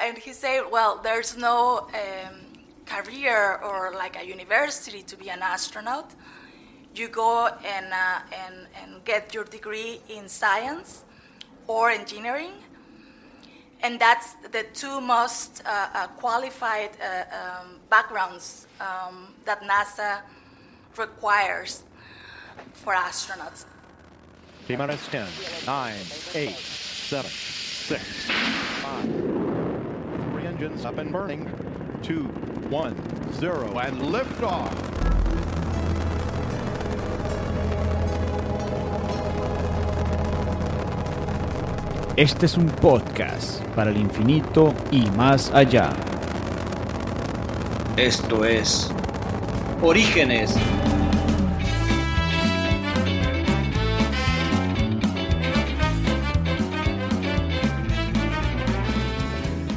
And he said, well, there's no um, career or like a university to be an astronaut. You go and, uh, and, and get your degree in science or engineering. And that's the two most uh, uh, qualified uh, um, backgrounds um, that NASA requires for astronauts. T minus 10, 9, 8, 7, 6, 5. Engines up and burning. 2, 1, 0, and liftoff. Este es un podcast para el infinito y más allá. Esto es Orígenes.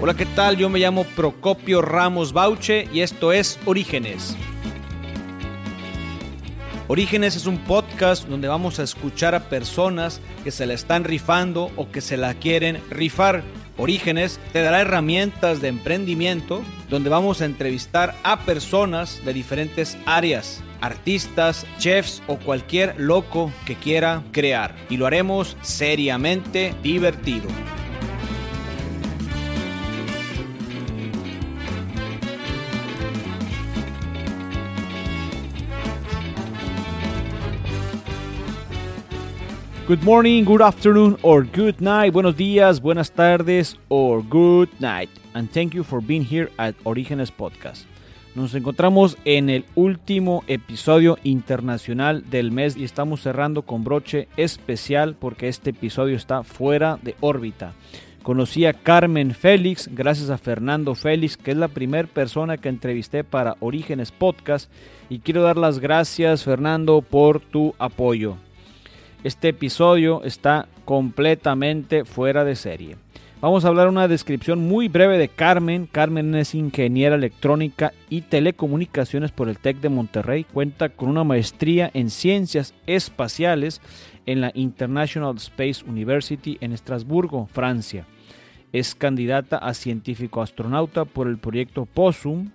Hola, ¿qué tal? Yo me llamo Procopio Ramos Bauche y esto es Orígenes. Orígenes es un podcast donde vamos a escuchar a personas que se la están rifando o que se la quieren rifar. Orígenes te dará herramientas de emprendimiento donde vamos a entrevistar a personas de diferentes áreas, artistas, chefs o cualquier loco que quiera crear. Y lo haremos seriamente divertido. Good morning, good afternoon, or good night. Buenos días, buenas tardes, or good night. And thank you for being here at Orígenes Podcast. Nos encontramos en el último episodio internacional del mes y estamos cerrando con broche especial porque este episodio está fuera de órbita. Conocí a Carmen Félix gracias a Fernando Félix, que es la primera persona que entrevisté para Orígenes Podcast. Y quiero dar las gracias, Fernando, por tu apoyo. Este episodio está completamente fuera de serie. Vamos a hablar una descripción muy breve de Carmen. Carmen es ingeniera electrónica y telecomunicaciones por el TEC de Monterrey. Cuenta con una maestría en ciencias espaciales en la International Space University en Estrasburgo, Francia. Es candidata a científico astronauta por el proyecto POSUM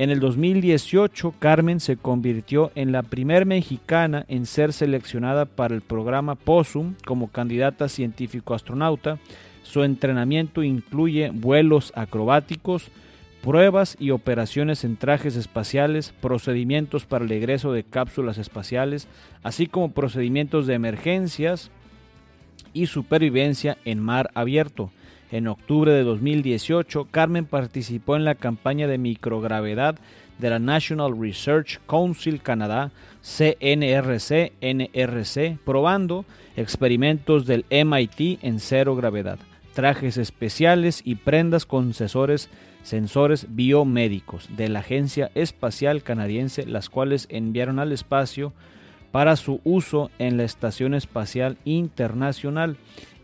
en el 2018, Carmen se convirtió en la primera mexicana en ser seleccionada para el programa POSUM como candidata científico-astronauta. Su entrenamiento incluye vuelos acrobáticos, pruebas y operaciones en trajes espaciales, procedimientos para el egreso de cápsulas espaciales, así como procedimientos de emergencias y supervivencia en mar abierto. En octubre de 2018, Carmen participó en la campaña de microgravedad de la National Research Council Canadá, CNRC-NRC, probando experimentos del MIT en cero gravedad, trajes especiales y prendas con sensores, sensores biomédicos de la Agencia Espacial Canadiense, las cuales enviaron al espacio para su uso en la Estación Espacial Internacional.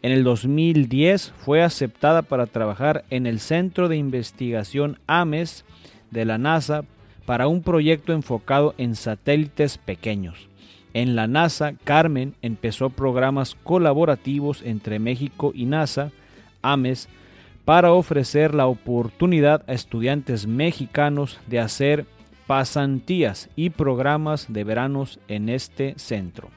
En el 2010 fue aceptada para trabajar en el Centro de Investigación AMES de la NASA para un proyecto enfocado en satélites pequeños. En la NASA, Carmen empezó programas colaborativos entre México y NASA, AMES, para ofrecer la oportunidad a estudiantes mexicanos de hacer pasantías y programas de veranos en este centro.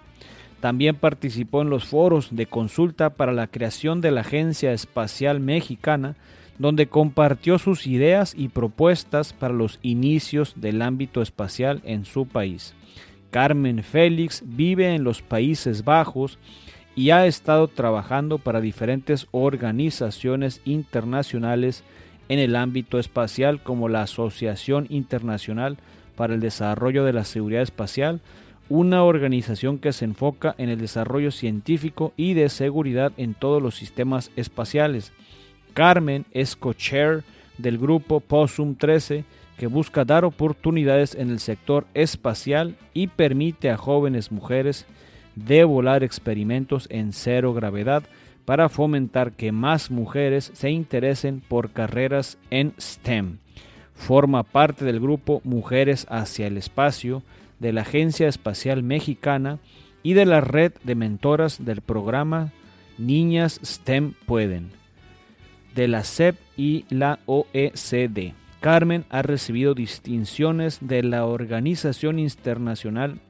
También participó en los foros de consulta para la creación de la Agencia Espacial Mexicana, donde compartió sus ideas y propuestas para los inicios del ámbito espacial en su país. Carmen Félix vive en los Países Bajos y ha estado trabajando para diferentes organizaciones internacionales en el ámbito espacial como la Asociación Internacional para el Desarrollo de la Seguridad Espacial, una organización que se enfoca en el desarrollo científico y de seguridad en todos los sistemas espaciales. Carmen es co-chair del grupo POSUM 13 que busca dar oportunidades en el sector espacial y permite a jóvenes mujeres de volar experimentos en cero gravedad para fomentar que más mujeres se interesen por carreras en STEM. Forma parte del grupo Mujeres hacia el Espacio, de la Agencia Espacial Mexicana y de la red de mentoras del programa Niñas STEM Pueden. de la CEP y la OECD. Carmen ha recibido distinciones de la Organización Internacional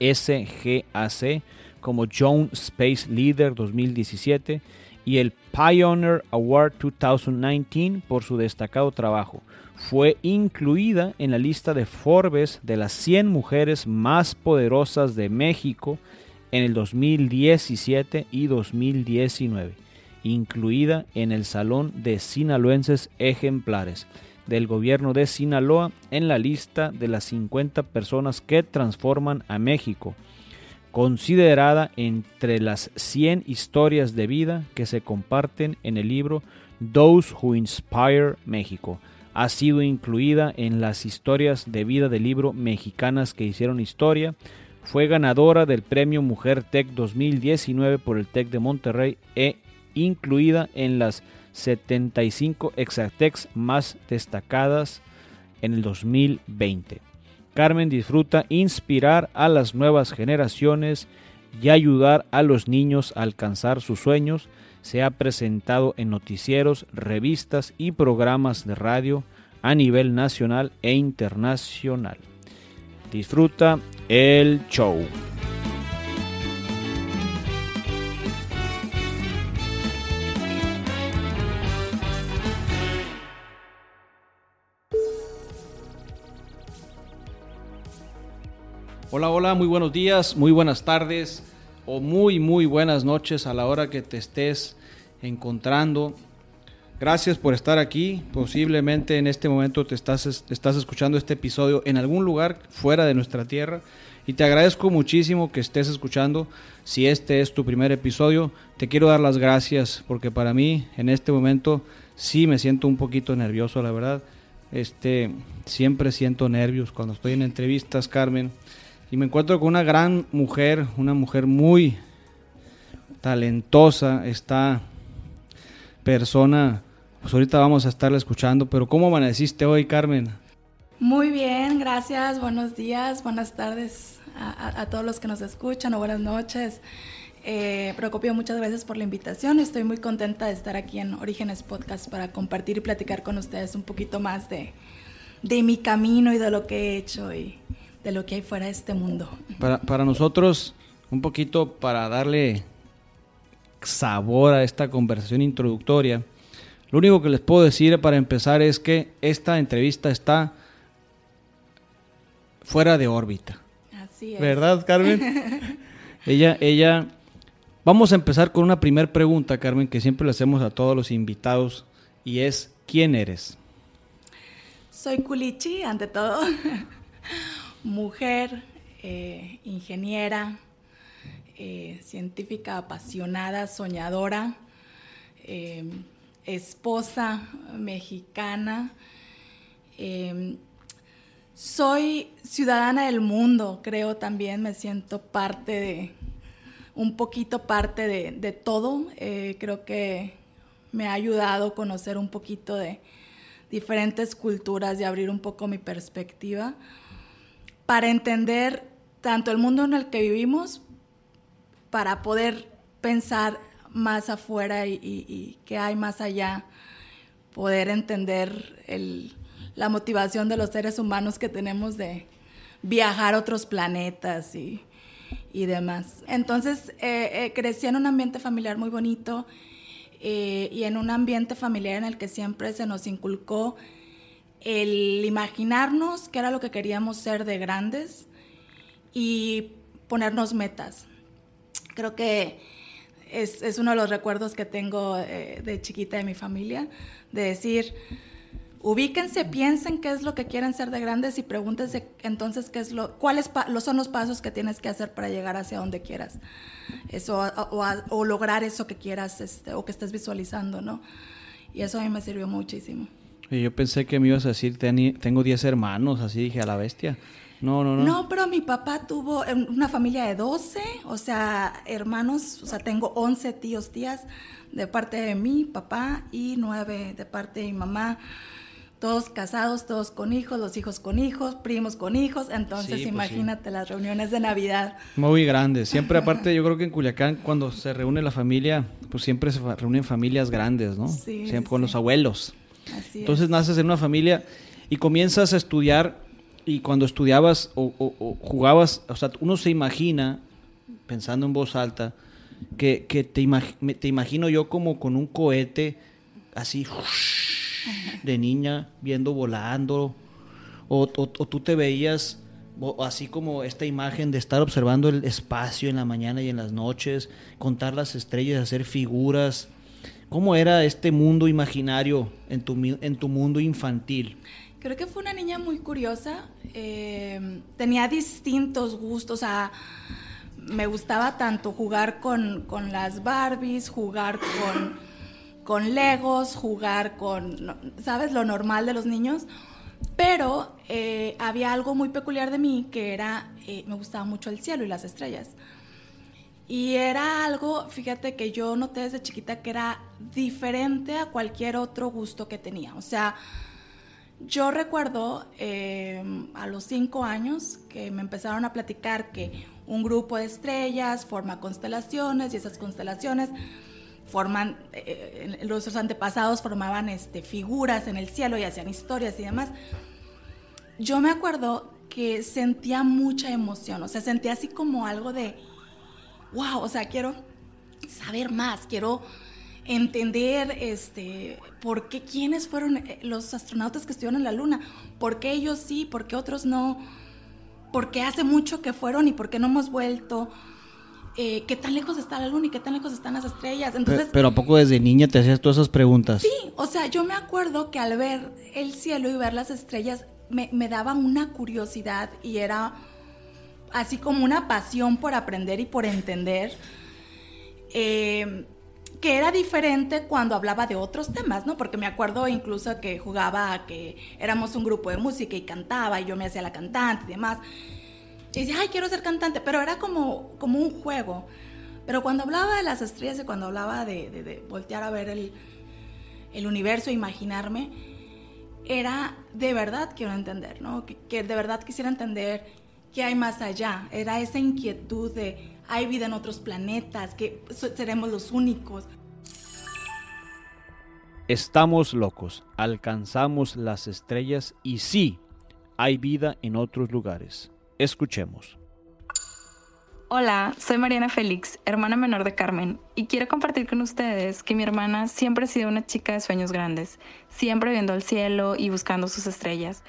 SGAC como Joan Space Leader 2017 y el Pioneer Award 2019 por su destacado trabajo. Fue incluida en la lista de Forbes de las 100 mujeres más poderosas de México en el 2017 y 2019, incluida en el Salón de Sinaloenses Ejemplares del gobierno de Sinaloa en la lista de las 50 personas que transforman a México, considerada entre las 100 historias de vida que se comparten en el libro Those Who Inspire México. Ha sido incluida en las historias de vida del libro Mexicanas que hicieron historia. Fue ganadora del premio Mujer Tech 2019 por el Tech de Monterrey e incluida en las 75 Exactex más destacadas en el 2020. Carmen disfruta inspirar a las nuevas generaciones y ayudar a los niños a alcanzar sus sueños. Se ha presentado en noticieros, revistas y programas de radio a nivel nacional e internacional. Disfruta el show. Hola, hola, muy buenos días, muy buenas tardes o muy, muy buenas noches a la hora que te estés encontrando. Gracias por estar aquí. Posiblemente en este momento te estás, estás escuchando este episodio en algún lugar fuera de nuestra tierra. Y te agradezco muchísimo que estés escuchando. Si este es tu primer episodio, te quiero dar las gracias porque para mí en este momento sí me siento un poquito nervioso, la verdad. Este, siempre siento nervios cuando estoy en entrevistas, Carmen y me encuentro con una gran mujer, una mujer muy talentosa, esta persona, pues ahorita vamos a estarla escuchando, pero ¿cómo amaneciste hoy, Carmen? Muy bien, gracias, buenos días, buenas tardes a, todos los que nos escuchan o buenas noches. Eh, Procopio, muchas gracias por la invitación. Estoy muy contenta de estar aquí en Orígenes Podcast para compartir y platicar con ustedes un poquito más de, de mi camino y de lo que he hecho y, de lo que hay fuera de este mundo. Para, nosotros, un poquito para darle sabor a esta conversación introductoria, lo único que les puedo decir para empezar es que esta entrevista está fuera de órbita. Así es. ¿Verdad, Carmen? ella, ella, vamos a empezar con una primera pregunta, Carmen, que siempre le hacemos a todos los invitados, y es, ¿quién eres? Soy Culichi, ante todo mujer, eh, ingeniera, eh, científica apasionada, soñadora, eh, esposa mexicana. soy ciudadana del mundo, creo también, me siento parte de, un poquito parte de, de todo. creo que me ha ayudado conocer un poquito de diferentes culturas y abrir un poco mi perspectiva para entender tanto el mundo en el que vivimos, para poder pensar más afuera y, qué hay más allá, poder entender la motivación de los seres humanos que tenemos de viajar a otros planetas y, demás. Entonces, eh, eh, crecí en un ambiente familiar muy bonito eh, y en un ambiente familiar en el que siempre se nos inculcó el imaginarnos qué era lo que queríamos ser de grandes y ponernos metas. Creo que es, uno de los recuerdos que tengo eh, de chiquita de mi familia, de decir, ubíquense, piensen qué es lo que quieren ser de grandes y pregúntense entonces qué es lo, cuáles son los pasos que tienes que hacer para llegar hacia donde quieras, eso, o, lograr eso que quieras este, o que estés visualizando, ¿no? Y eso a mí me sirvió muchísimo. Yo pensé que me ibas a decir, tengo 10 hermanos, así dije, a la bestia. No, no, no. No, pero mi papá tuvo una familia de 12, o sea, hermanos, o sea, tengo 11 tíos, tías de parte de mi papá y 9 de parte de mi mamá. todos casados, todos con hijos, los hijos con hijos, primos con hijos, entonces Sí, pues imagínate las reuniones de Navidad. Muy grandes. Siempre, aparte, yo creo que en Culiacán, cuando se reúne la familia, pues siempre se reúnen familias grandes, ¿no? Sí, siempre con los abuelos. Así Entonces es. naces en una familia y comienzas a estudiar y cuando estudiabas o, o- o jugabas, o sea, uno se imagina, pensando en voz alta, que, que te, imag- te imagino yo como con un cohete así de niña viendo volando o, o- tú te veías así como esta imagen de estar observando el espacio en la mañana y en las noches, contar las estrellas, hacer figuras. ¿Cómo era este mundo imaginario en tu, en tu mundo infantil? Creo que fue una niña muy curiosa. eh, tenía distintos gustos. O sea, me gustaba tanto jugar con, con las Barbies, jugar con, con Legos, jugar con, ¿sabes? Lo normal de los niños. Pero eh, había algo muy peculiar de mí que era, eh, me gustaba mucho el cielo y las estrellas. Y era algo, fíjate que yo noté desde chiquita que era diferente a cualquier otro gusto que tenía. O sea, yo recuerdo eh, a los cinco años que me empezaron a platicar que un grupo de estrellas forma constelaciones y esas constelaciones forman, eh, eh, los antepasados formaban este, figuras en el cielo y hacían historias y demás. Yo me acuerdo que sentía mucha emoción, o sea, sentía así como algo de, wow, o sea, quiero saber más, quiero entender este, por qué, quiénes fueron eh, los astronautas que estuvieron en la Luna, por qué ellos sí, por qué otros no, por qué hace mucho que fueron y por qué no hemos vuelto, eh, qué tan lejos está la Luna y qué tan lejos están las estrellas. Entonces, Pe- Pero ¿a poco desde niña te hacías todas esas preguntas? Sí, o sea, yo me acuerdo que al ver el cielo y ver las estrellas me, me daba una curiosidad y era así como una pasión por aprender y por entender, eh, que era diferente cuando hablaba de otros temas, ¿no? Porque me acuerdo incluso que jugaba que éramos un grupo de música y cantaba y yo me hacía la cantante y demás. Y decía, ay, quiero ser cantante, pero era como, como un juego. Pero cuando hablaba de las estrellas y cuando hablaba de, de- voltear a ver el, el universo, imaginarme, era de verdad quiero entender, ¿no? Que, que de verdad quisiera entender qué hay más allá. Era esa inquietud de hay vida en otros planetas, que seremos los únicos. Estamos locos, alcanzamos las estrellas y sí, hay vida en otros lugares. Escuchemos. Hola, soy Mariana Félix, hermana menor de Carmen, y quiero compartir con ustedes que mi hermana siempre ha sido una chica de sueños grandes, siempre viendo al cielo y buscando sus estrellas.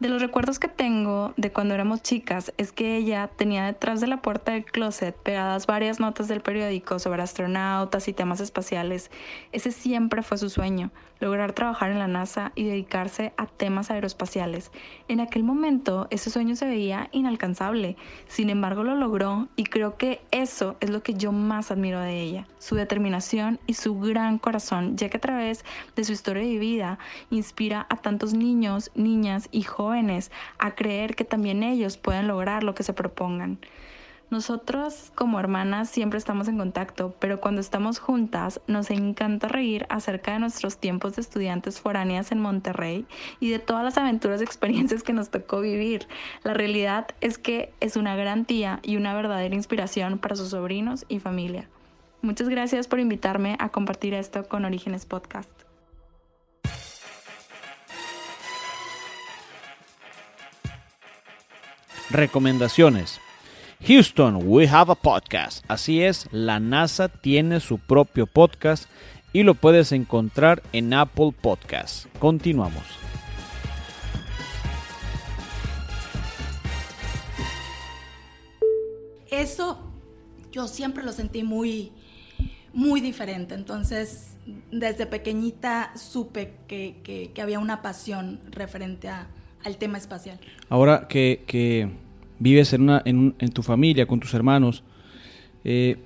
De los recuerdos que tengo de cuando éramos chicas es que ella tenía detrás de la puerta del closet pegadas varias notas del periódico sobre astronautas y temas espaciales. Ese siempre fue su sueño, lograr trabajar en la NASA y dedicarse a temas aeroespaciales. En aquel momento ese sueño se veía inalcanzable, sin embargo lo logró y creo que eso es lo que yo más admiro de ella, su determinación y su gran corazón, ya que a través de su historia de vida inspira a tantos niños, niñas y jóvenes a creer que también ellos pueden lograr lo que se propongan. Nosotros como hermanas siempre estamos en contacto, pero cuando estamos juntas nos encanta reír acerca de nuestros tiempos de estudiantes foráneas en Monterrey y de todas las aventuras y experiencias que nos tocó vivir. La realidad es que es una gran tía y una verdadera inspiración para sus sobrinos y familia. Muchas gracias por invitarme a compartir esto con Orígenes Podcast. Recomendaciones. Houston, we have a podcast. Así es, la NASA tiene su propio podcast y lo puedes encontrar en Apple Podcasts. Continuamos. Eso yo siempre lo sentí muy, muy diferente. Entonces, desde pequeñita supe que, que- que había una pasión referente a- al tema espacial. Ahora que, que vives en, una, en, en tu familia, con tus hermanos, eh,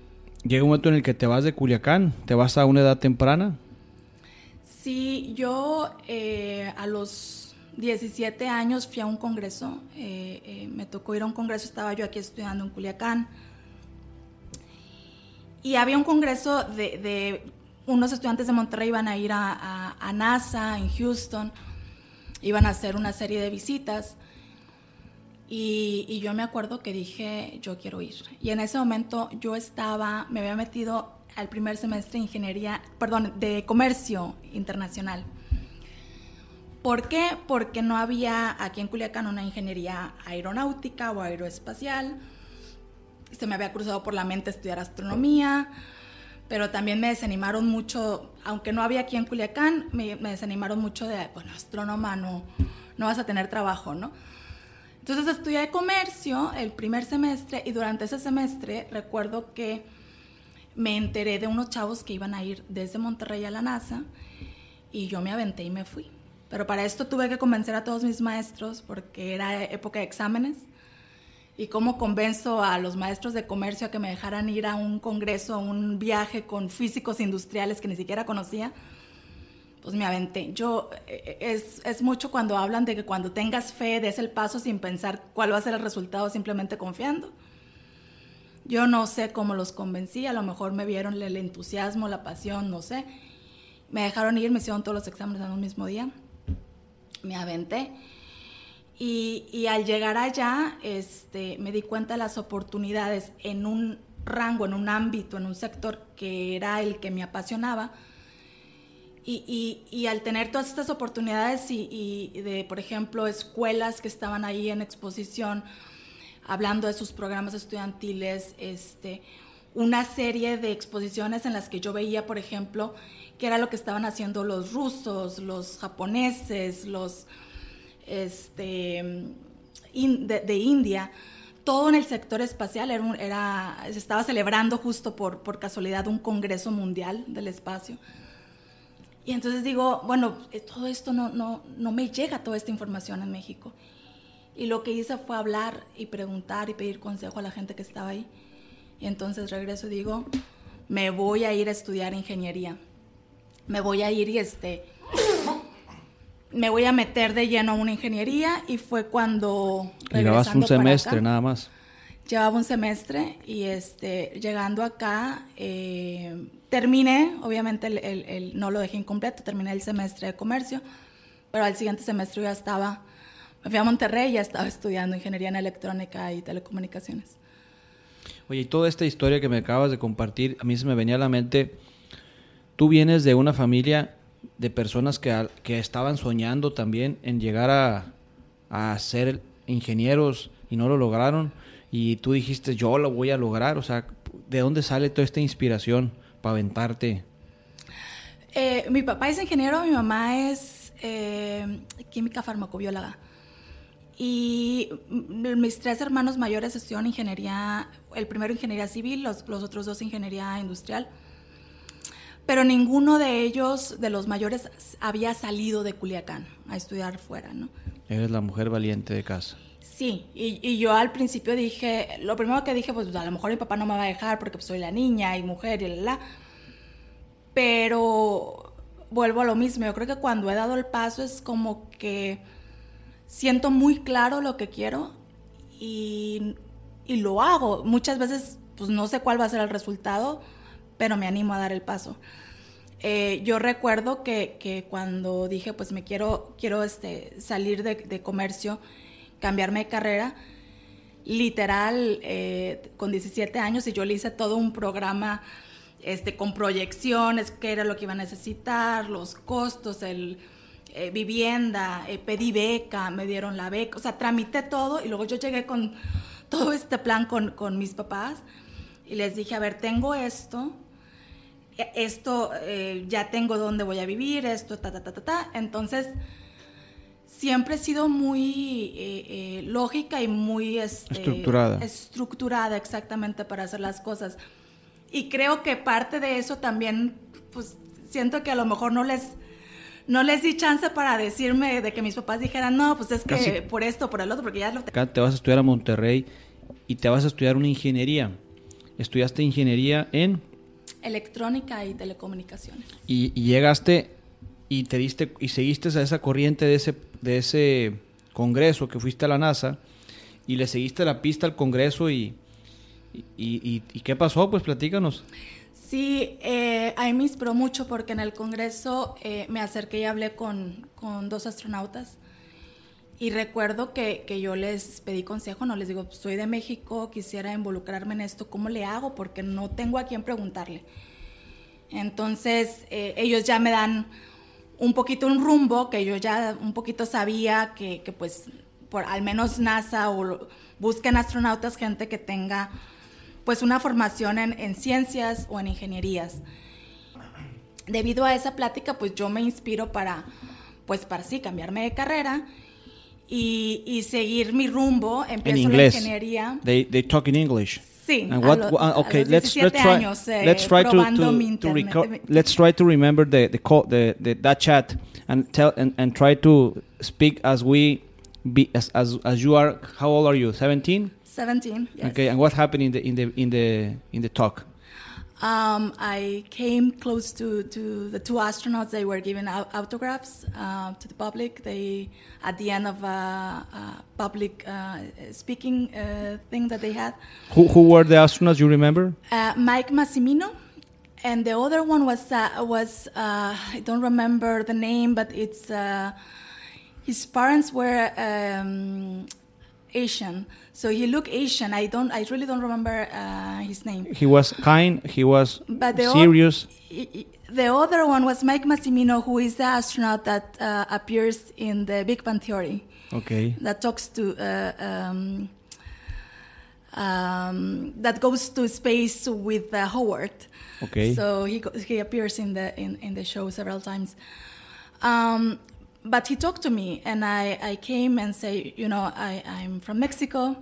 llega un momento en el que te vas de Culiacán, te vas a una edad temprana. Sí, yo eh, a los 17 años fui a un congreso, eh, me tocó ir a un congreso, estaba yo aquí estudiando en Culiacán, y había un congreso de, unos estudiantes de Monterrey iban a ir a- a NASA en Houston, iban a hacer una serie de visitas. Y, y, yo me acuerdo que dije, yo quiero ir. Y en ese momento yo estaba, me había metido al primer semestre de ingeniería, perdón, de comercio internacional. ¿Por qué? Porque no había aquí en Culiacán una ingeniería aeronáutica o aeroespacial. Se me había cruzado por la mente estudiar astronomía, pero también me desanimaron mucho, aunque no había aquí en Culiacán, me, me desanimaron mucho de, bueno, astrónoma no, no vas a tener trabajo, ¿no? Entonces estudié comercio el primer semestre y durante ese semestre recuerdo que me enteré de unos chavos que iban a ir desde Monterrey a la NASA y yo me aventé y me fui. Pero para esto tuve que convencer a todos mis maestros porque era época de exámenes. ¿Y cómo convenzo a los maestros de comercio a que me dejaran ir a un congreso, a un viaje con físicos industriales que ni siquiera conocía? Pues me aventé. Yo, eh, es, es mucho cuando hablan de que cuando tengas fe des el paso sin pensar cuál va a ser el resultado, simplemente confiando. Yo no sé cómo los convencí, a lo mejor me vieron el entusiasmo, la pasión, no sé. Me dejaron ir, me hicieron todos los exámenes en un mismo día me aventé. Y, y, al llegar allá, este, me di cuenta de las oportunidades en un rango, en un ámbito, en un sector que era el que me apasionaba. Y, al tener todas estas oportunidades y, de, por ejemplo, escuelas que estaban ahí en exposición, hablando de sus programas estudiantiles, este, una serie de exposiciones en las que yo veía, por ejemplo, que era lo que estaban haciendo los rusos, los japoneses, los este, de, India, todo en el sector espacial, era, era, se estaba celebrando justo por, por casualidad un Congreso Mundial del Espacio. Y entonces digo, bueno, eh, todo esto no, no, no me llega toda esta información en México. Y lo que hice fue hablar y preguntar y pedir consejo a la gente que estaba ahí. Y entonces regreso y digo, me voy a ir a estudiar ingeniería me voy a ir y este me voy a meter de lleno a una ingeniería y fue cuando llevabas un semestre nada más llevaba un semestre y este llegando acá eh, terminé obviamente el, no lo dejé incompleto terminé el semestre de comercio pero al siguiente semestre ya estaba me fui a Monterrey y ya estaba estudiando ingeniería en electrónica y telecomunicaciones oye y toda esta historia que me acabas de compartir a mí se me venía a la mente Tú vienes de una familia de personas que, que estaban soñando también en llegar a, a ser ingenieros y no lo lograron. Y tú dijiste, yo lo voy a lograr. O sea, ¿de dónde sale toda esta inspiración para aventarte? Eh, mi papá es ingeniero, mi mamá es eh, química farmacobióloga. Y mis tres hermanos mayores estudian ingeniería, el primero ingeniería civil, los, los otros dos ingeniería industrial pero ninguno de ellos, de los mayores, había salido de Culiacán a estudiar fuera, ¿no? Eres la mujer valiente de casa. Sí, y, yo al principio dije, lo primero que dije, pues a lo mejor mi papá no me va a dejar porque pues, soy la niña y mujer y la, la. Pero vuelvo a lo mismo, yo creo que cuando he dado el paso es como que siento muy claro lo que quiero y, y lo hago. Muchas veces pues no sé cuál va a ser el resultado, pero me animo a dar el paso. Eh, yo recuerdo que, cuando dije, pues me quiero, quiero este, salir de, comercio, cambiarme de carrera, literal, eh, con 17 años, y yo le hice todo un programa este, con proyecciones, qué era lo que iba a necesitar, los costos, el eh, vivienda, pedí beca, me dieron la beca, o sea, tramité todo y luego yo llegué con todo este plan con, con mis papás y les dije, a ver, tengo esto, esto eh, ya tengo dónde voy a vivir, esto, ta, ta, ta, ta, ta. Entonces, siempre he sido muy eh, eh, lógica y muy este, estructurada. Estructurada exactamente para hacer las cosas. Y creo que parte de eso también, pues siento que a lo mejor no les, no les di chance para decirme de que mis papás dijeran, no, pues es que por esto, por el otro, porque ya lo... Acá te vas a estudiar a Monterrey y te vas a estudiar una ingeniería. Estudiaste ingeniería en electrónica y telecomunicaciones. Y, llegaste y te diste y seguiste a esa corriente de ese de ese congreso que fuiste a la NASA y le seguiste la pista al congreso y y, qué pasó pues platícanos sí eh, ahí me inspiró mucho porque en el congreso eh, me acerqué y hablé con, con dos astronautas Y recuerdo que, que, yo les pedí consejo, no les digo, soy de México, quisiera involucrarme en esto, ¿cómo le hago? Porque no tengo a quién preguntarle. Entonces, eh, ellos ya me dan un poquito un rumbo que yo ya un poquito sabía que, que pues por al menos NASA o busquen astronautas gente que tenga pues una formación en, en ciencias o en ingenierías. Debido a esa plática, pues yo me inspiro para, pues para sí, cambiarme de carrera y, y seguir mi rumbo. Empiezo en inglés. la ingeniería. They, they talk in English. Sí, And a what, lo- uh, a okay, los let's let's try años, eh, let's try to to, to let's try to remember the the, call, the, the that chat and tell and, and try to speak as we be as, as as you are. How old are you? Seventeen. 17. yes. Okay, and what happened in the in the in the in the talk? Um, I came close to, to the two astronauts. They were giving out autographs uh, to the public. They, at the end of a, a public uh, speaking uh, thing that they had, Who who were the astronauts? You remember? uh, Mike Massimino, and the other one was uh, was uh, I don't remember the name, but it's uh, his parents were um, Asian, so he looked Asian. I don't, I really don't remember uh, his name. He was kind. He was But the serious. I- The other one was Mike Massimino, who is the astronaut that uh, appears in the Big Bang Theory, Okay. that talks to, uh, um, um, that goes to space with uh, Howard. Okay. So he he appears in the in, in the show several times. Um, but he talked to me, and I, I came and say, you know, I, I'm from Mexico.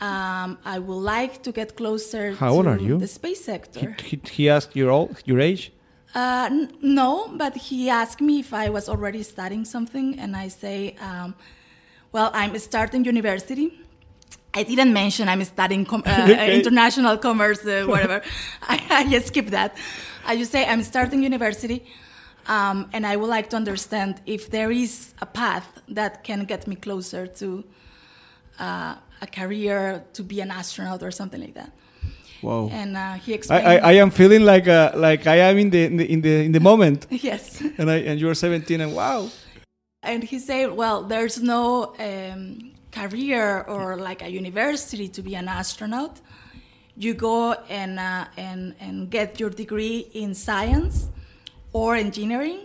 Um, I would like to get closer How to old are you? the space He, sector. he, he asked your old, your age. Uh, n- no, but he asked me if I was already studying something, and I say, um, well, I'm starting university. I didn't mention I'm studying com- uh, Okay. international commerce, uh, whatever. I, I just skip that. I just say I'm starting university, um, and I would like to understand if there is a path that can get me closer to uh, a career to be an astronaut or something like that. Wow. And uh, he explained. I, I am feeling like uh, like I am in the in the in the, in the moment, yes. and I and you're 17, and wow. And he said, well, there's no um, career or like a university to be an astronaut. You go and, uh, and, and get your degree in science or engineering.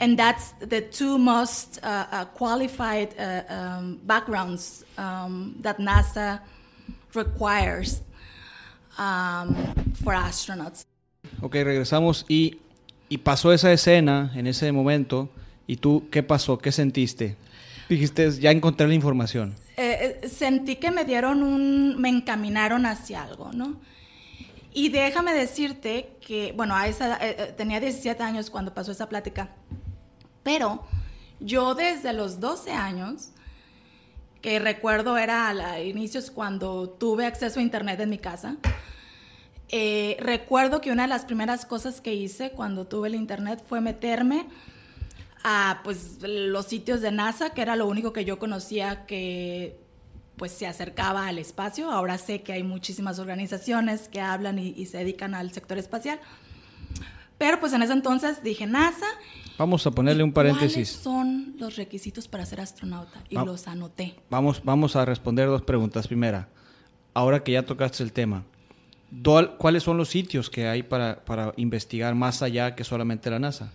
And that's the two most uh, uh, qualified uh, um, backgrounds um, that NASA requires um, for astronauts. Ok, regresamos y, y pasó esa escena en ese momento. ¿Y tú qué pasó? ¿Qué sentiste? Dijiste, ya encontré la información. eh, eh, sentí que me dieron un, me encaminaron hacia algo, ¿no? Y déjame decirte que, bueno, eh, eh, tenía 17 años cuando pasó esa plática, pero yo desde los 12 años, que recuerdo era a la- inicios cuando tuve acceso a internet en mi casa, eh, recuerdo que una de las primeras cosas que hice cuando tuve el internet fue meterme a pues los sitios de NASA, que era lo único que yo conocía que pues se acercaba al espacio. Ahora sé que hay muchísimas organizaciones que hablan y, y se dedican al sector espacial. Pero pues en ese entonces dije NASA. Vamos a ponerle ¿y un paréntesis. ¿Cuáles son los requisitos para ser astronauta? Y Va- los anoté. Vamos, vamos a responder dos preguntas. Primera, ahora que ya tocaste el tema, ¿dol- ¿cuáles son los sitios que hay para, para investigar más allá que solamente la NASA?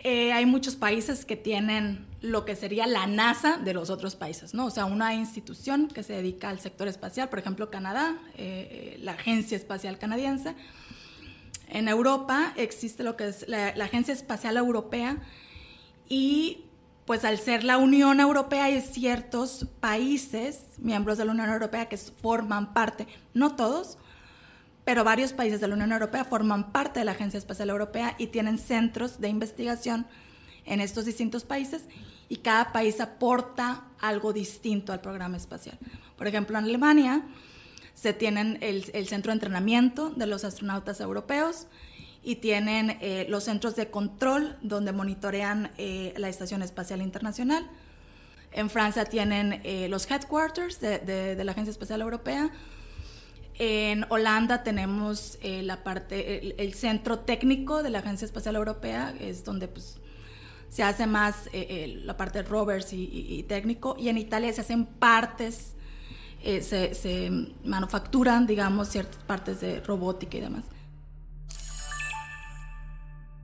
Eh, hay muchos países que tienen lo que sería la NASA de los otros países, ¿no? O sea, una institución que se dedica al sector espacial, por ejemplo, Canadá, eh, la Agencia Espacial Canadiense. En Europa existe lo que es la, la Agencia Espacial Europea y pues al ser la Unión Europea hay ciertos países, miembros de la Unión Europea, que forman parte, no todos, pero varios países de la Unión Europea forman parte de la Agencia Espacial Europea y tienen centros de investigación en estos distintos países y cada país aporta algo distinto al programa espacial. Por ejemplo, en Alemania se tienen el, el centro de entrenamiento de los astronautas europeos y tienen eh, los centros de control donde monitorean eh, la Estación Espacial Internacional. En Francia tienen eh, los headquarters de, de- de la Agencia Espacial Europea. En Holanda tenemos eh, la parte, el, centro técnico de la Agencia Espacial Europea, es donde pues, se hace más eh, la parte de rovers y, técnico, y en Italia se hacen partes, eh, se, se manufacturan, digamos, ciertas partes de robótica y demás.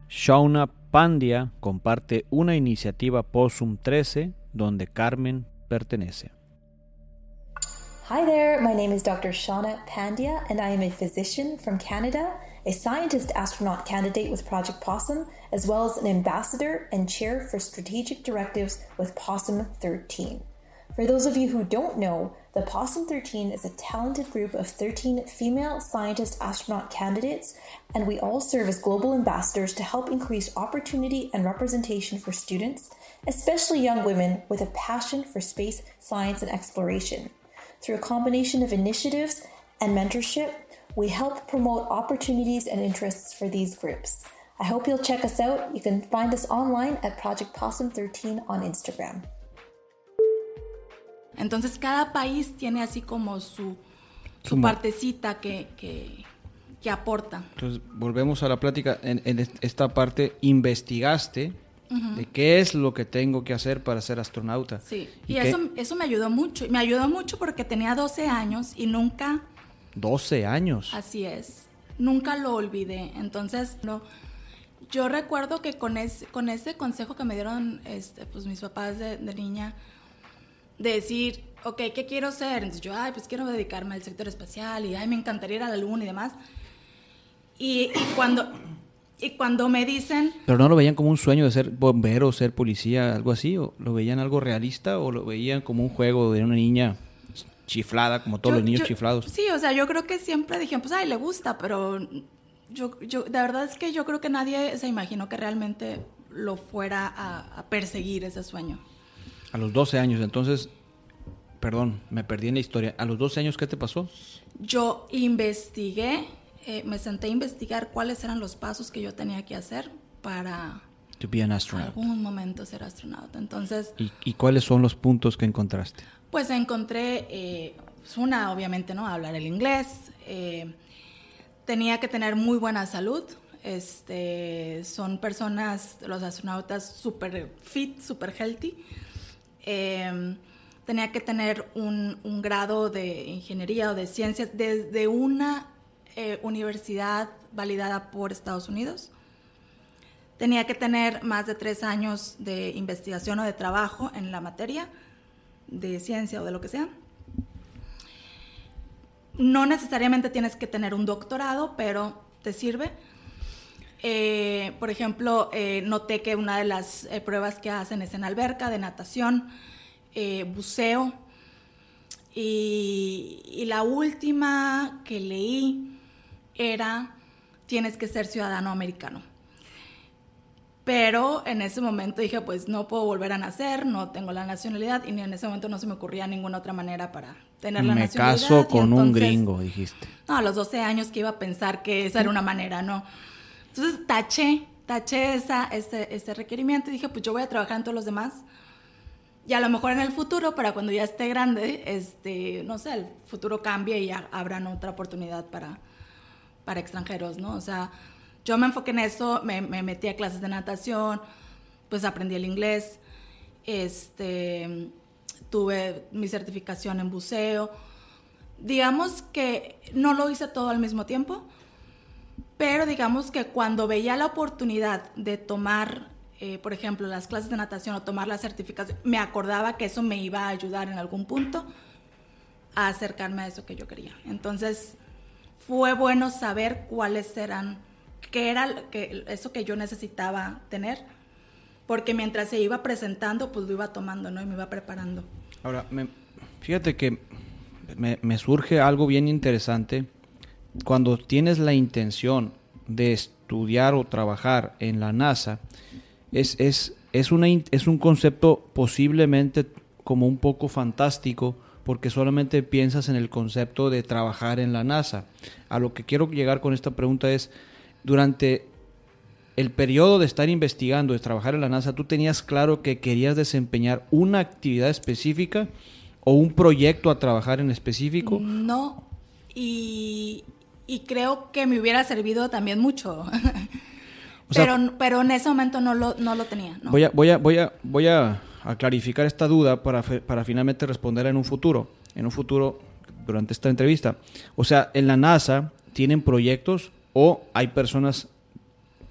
Shauna Pandia comparte una iniciativa Possum 13 donde Carmen pertenece. Hi there, my name is Dr. Shauna Pandya, and I am a physician from Canada, a scientist astronaut candidate with Project Possum, as well as an ambassador and chair for strategic directives with Possum 13. For those of you who don't know, the Possum 13 is a talented group of 13 female scientist astronaut candidates, and we all serve as global ambassadors to help increase opportunity and representation for students, especially young women with a passion for space, science, and exploration. Through a combination of initiatives and mentorship, we help promote opportunities and interests for these groups. I hope you'll check us out. You can find us online at Project Possum 13 on Instagram. Entonces cada país tiene así como su, su Su partecita que, que, que aporta. Entonces, volvemos a la plática. En, en esta parte, investigaste de qué es lo que tengo que hacer para ser astronauta. Sí, y y, eso, eso me ayudó mucho. Me ayudó mucho porque tenía 12 años y nunca, 12 años. así es, nunca lo olvidé. Entonces, no, yo recuerdo que con ese, con ese consejo que me dieron este, pues, mis papás de, de niña, de decir, ok, ¿qué quiero ser? Entonces yo, ay, pues quiero dedicarme al sector espacial y, ay, me encantaría ir a la luna y demás. Y, y cuando, y cuando me dicen, Pero no lo veían como un sueño de ser bombero, ser policía, algo así, o lo veían algo realista, o lo veían como un juego de una niña chiflada, como todos Yo- los niños yo- chiflados. Sí, o sea, yo creo que siempre dije, pues, ay, le gusta, pero yo, yo, de verdad es que yo creo que nadie se imaginó que realmente lo fuera a, a perseguir ese sueño. A los 12 años, entonces, perdón, me perdí en la historia. ¿A los 12 años qué te pasó? Yo investigué, eh, me senté a investigar cuáles eran los pasos que yo tenía que hacer para To be an astronaut. algún momento ser astronauta. Entonces, ¿Y, y cuáles son los puntos que encontraste? Pues encontré, eh, una, obviamente, ¿no? Hablar el inglés. eh, tenía que tener muy buena salud. Este, son personas, los astronautas, súper fit, súper healthy. Eh, tenía que tener un, un grado de ingeniería o de ciencias desde una eh, universidad validada por Estados Unidos. Tenía que tener más de tres años de investigación o de trabajo en la materia de ciencia o de lo que sea. No necesariamente tienes que tener un doctorado, pero te sirve. Eh, por ejemplo, eh, noté que una de las pruebas que hacen es en alberca, de natación, buceo. Y la última que leí era, tienes que ser ciudadano americano. Pero en ese momento dije, pues no puedo volver a nacer, no tengo la nacionalidad y ni en ese momento no se me ocurría ninguna otra manera para tener la Me nacionalidad. caso y con un entonces- gringo, dijiste. No, a los 12 años que iba a pensar que esa era una manera, no. Entonces taché, taché esa, ese, ese requerimiento y dije, pues yo voy a trabajar en todos los demás. Y a lo mejor en el futuro, para cuando ya esté grande, este, no sé, el futuro cambie y ya habrán otra oportunidad para, para extranjeros, ¿no? O sea, yo me enfoqué en eso, me, me metí a clases de natación, pues aprendí el inglés, este, tuve mi certificación en buceo. Digamos que no lo hice todo al mismo tiempo, pero digamos que cuando veía la oportunidad de tomar, eh, por ejemplo, las clases de natación o tomar la certificación, me acordaba que eso me iba a ayudar en algún punto a acercarme a eso que yo quería. Entonces, fue bueno saber cuáles eran, qué era que, eso que yo necesitaba tener, porque mientras se iba presentando, pues lo iba tomando, ¿no? Y me iba preparando. Ahora, me- fíjate que me, surge algo bien interesante. Cuando tienes la intención de estudiar o trabajar en la NASA, es, es, es, una, es un concepto posiblemente como un poco fantástico porque solamente piensas en el concepto de trabajar en la NASA. A lo que quiero llegar con esta pregunta es, durante el periodo de estar investigando, de trabajar en la NASA, ¿tú tenías claro que querías desempeñar una actividad específica o un proyecto a trabajar en específico? No, y, y creo que me hubiera servido también mucho. pero, pero en ese momento no lo, no lo tenía. ¿no? Voy, a, voy, a, voy, a, voy a, clarificar esta duda para, para finalmente responder en un futuro. En un futuro, durante esta entrevista. O sea, en la NASA tienen proyectos o hay personas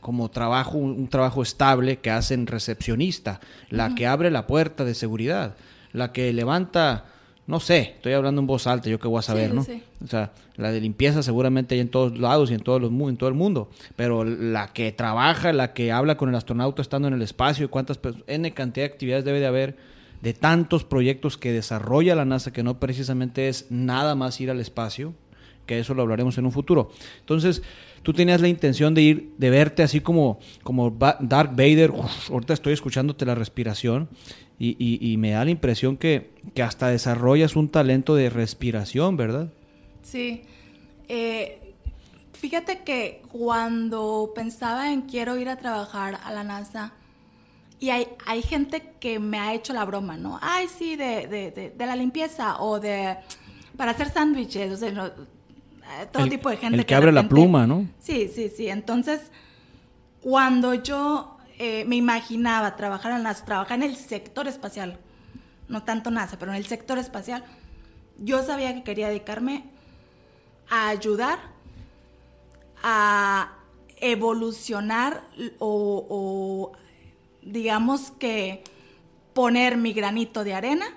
como trabajo, un, trabajo estable que hacen recepcionista, la que abre la puerta de seguridad, la que levanta, no sé, estoy hablando en voz alta, yo qué voy a saber, ¿no? O sea, la de limpieza seguramente hay en todos lados y en, todos los, en todo el mundo, pero la que trabaja, la que habla con el astronauta estando en el espacio y cuántas N cantidad de actividades debe de haber de tantos proyectos que desarrolla la NASA, que no precisamente es nada más ir al espacio, que eso lo hablaremos en un futuro. Entonces, tú tenías la intención de ir, de verte así como, como Dark Vader, ahorita estoy escuchándote la respiración y, me da la impresión que, hasta desarrollas un talento de respiración, ¿verdad? Sí. Eh, fíjate que cuando pensaba en quiero ir a trabajar a la NASA, y hay, hay gente que me ha hecho la broma, ¿no? Ay, sí, de, de, de, la limpieza o de para hacer sándwiches, o sea, eh, todo tipo de gente. El que, abre la pluma, ¿no? Sí, sí, sí. Entonces, cuando yo eh, me imaginaba trabajar en, las, trabajar en el sector espacial, no tanto NASA, pero en el sector espacial, yo sabía que quería dedicarme a ayudar a evolucionar o, digamos que poner mi granito de arena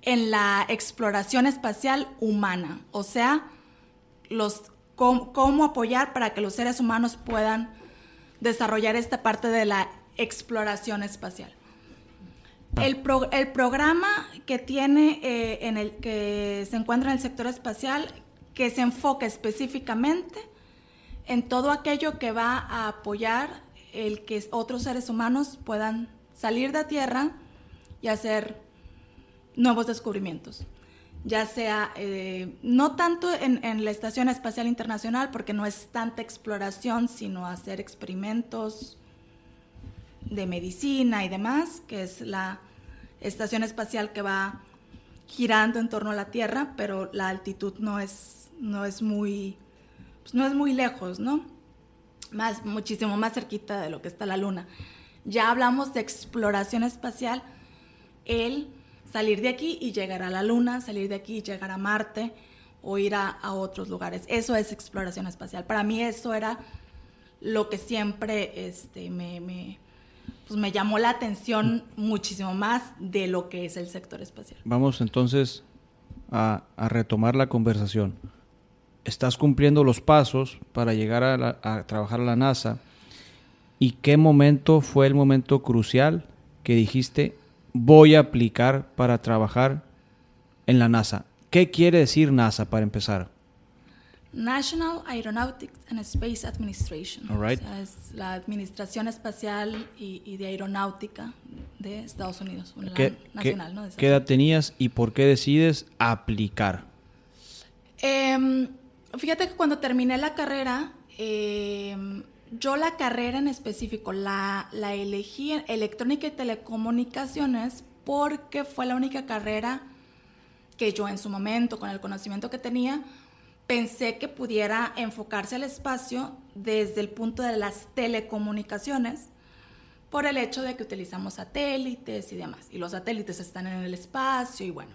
en la exploración espacial humana, o sea, los, cómo, apoyar para que los seres humanos puedan desarrollar esta parte de la exploración espacial. El, el programa que tiene eh, en el que se encuentra en el sector espacial, que se enfoca específicamente en todo aquello que va a apoyar el que otros seres humanos puedan salir de Tierra y hacer nuevos descubrimientos, ya sea eh, no tanto en, la Estación Espacial Internacional, porque no es tanta exploración, sino hacer experimentos de medicina y demás, que es la estación espacial que va girando en torno a la Tierra, pero la altitud no es, no es muy, pues no es muy lejos, ¿no? Más, muchísimo más cerquita de lo que está la Luna. Ya hablamos de exploración espacial, el salir de aquí y llegar a la Luna, salir de aquí y llegar a Marte o ir a, otros lugares. Eso es exploración espacial. Para mí eso era lo que siempre este, me, pues me llamó la atención muchísimo más de lo que es el sector espacial. Vamos entonces a, retomar la conversación. Estás cumpliendo los pasos para llegar a, a trabajar a la NASA. ¿Y qué momento fue el momento crucial que dijiste, voy a aplicar para trabajar en la NASA. ¿Qué quiere decir NASA para empezar? National Aeronautics and Space Administration. All right. es la Administración Espacial y, de Aeronáutica de Estados Unidos, ¿Qué, nacional. ¿no? ¿Qué edad tenías y por qué decides aplicar? Em, fíjate que cuando terminé la carrera, eh, yo la carrera en específico la, la elegí electrónica y telecomunicaciones porque fue la única carrera que yo en su momento, con el conocimiento que tenía, pensé que pudiera enfocarse al espacio desde el punto de las telecomunicaciones, por el hecho de que utilizamos satélites y demás. Y los satélites están en el espacio y bueno,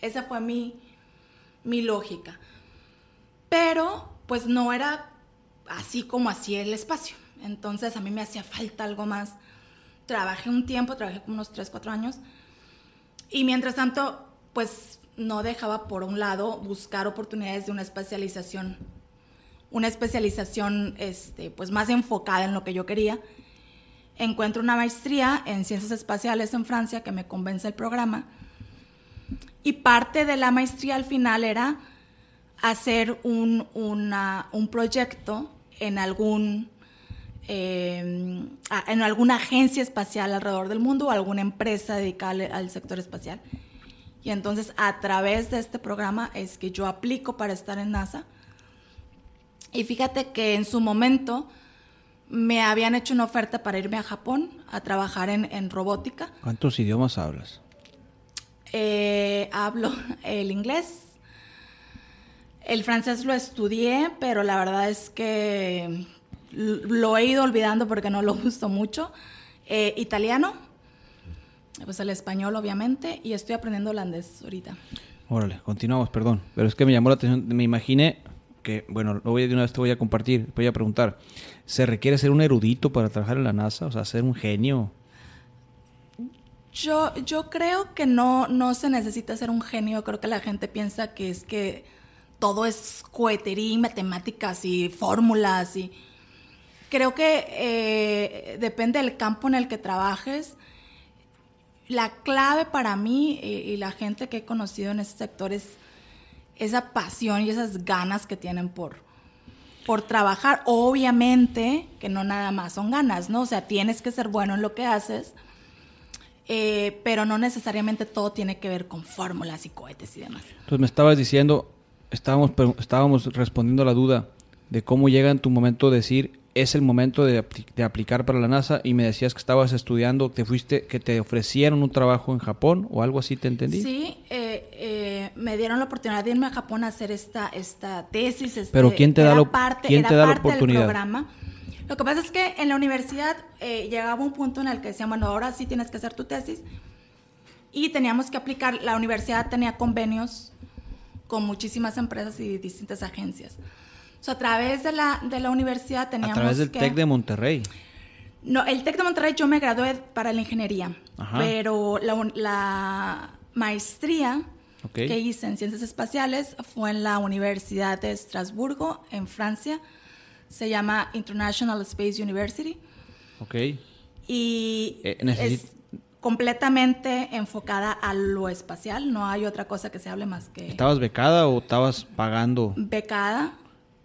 esa fue mi, mi lógica. Pero pues no era así como así el espacio. Entonces a mí me hacía falta algo más. Trabajé un tiempo, trabajé como unos 3, 4 años. Y mientras tanto, pues no dejaba por un lado buscar oportunidades de una especialización, una especialización este, pues más enfocada en lo que yo quería. Encuentro una maestría en ciencias espaciales en Francia que me convence el programa. Y parte de la maestría al final era hacer un, un proyecto en algún em, en alguna agencia espacial alrededor del mundo o alguna empresa dedicada al sector espacial. Y entonces a través de este programa es que yo aplico para estar en NASA. Y fíjate que en su momento me habían hecho una oferta para irme a Japón a trabajar en, robótica. ¿Cuántos idiomas hablas? Eh, hablo el inglés, el francés lo estudié, pero la verdad es que lo he ido olvidando porque no lo gusto mucho. Eh, italiano, pues el español obviamente, y estoy aprendiendo holandés ahorita. Órale, continuamos, perdón. Pero es que me llamó la atención, me imaginé que, bueno, lo voy, de una vez te voy a compartir, voy a preguntar, ¿se requiere ser un erudito para trabajar en la NASA? O sea, ser un genio. Yo, yo creo que no, no se necesita ser un genio, creo que la gente piensa que es que todo es cohetería y matemáticas y fórmulas y creo que eh, depende del campo en el que trabajes. La clave para mí y, la gente que he conocido en este sector es esa pasión y esas ganas que tienen por, por trabajar. Obviamente que no nada más son ganas, ¿no? O sea, tienes que ser bueno en lo que haces, eh, pero no necesariamente todo tiene que ver con fórmulas y cohetes y demás. Entonces me estabas diciendo, estábamos, estábamos respondiendo a la duda de cómo llega en tu momento decir es el momento de, aplicar para la NASA y me decías que estabas estudiando, te fuiste, que te ofrecieron un trabajo en Japón o algo así, ¿te entendí? Sí, eh, eh, me dieron la oportunidad de irme a Japón a hacer esta, esta tesis. Este, Pero ¿quién te da, lo, parte, ¿quién te da la oportunidad? programa. Lo que pasa es que en la universidad eh, llegaba un punto en el que decían, bueno, ahora sí tienes que hacer tu tesis. Y teníamos que aplicar, la universidad tenía convenios con muchísimas empresas y distintas agencias. O a través de la, de la universidad teníamos A través del TEC de Monterrey. No, el TEC de Monterrey yo me gradué para la ingeniería, pero la, la maestría que hice en ciencias espaciales fue en la Universidad de Estrasburgo, en Francia. Se llama International Space University. Ok. Y eh, es completamente enfocada a lo espacial, no hay otra cosa que se hable más que... ¿Estabas becada o estabas pagando? Becada,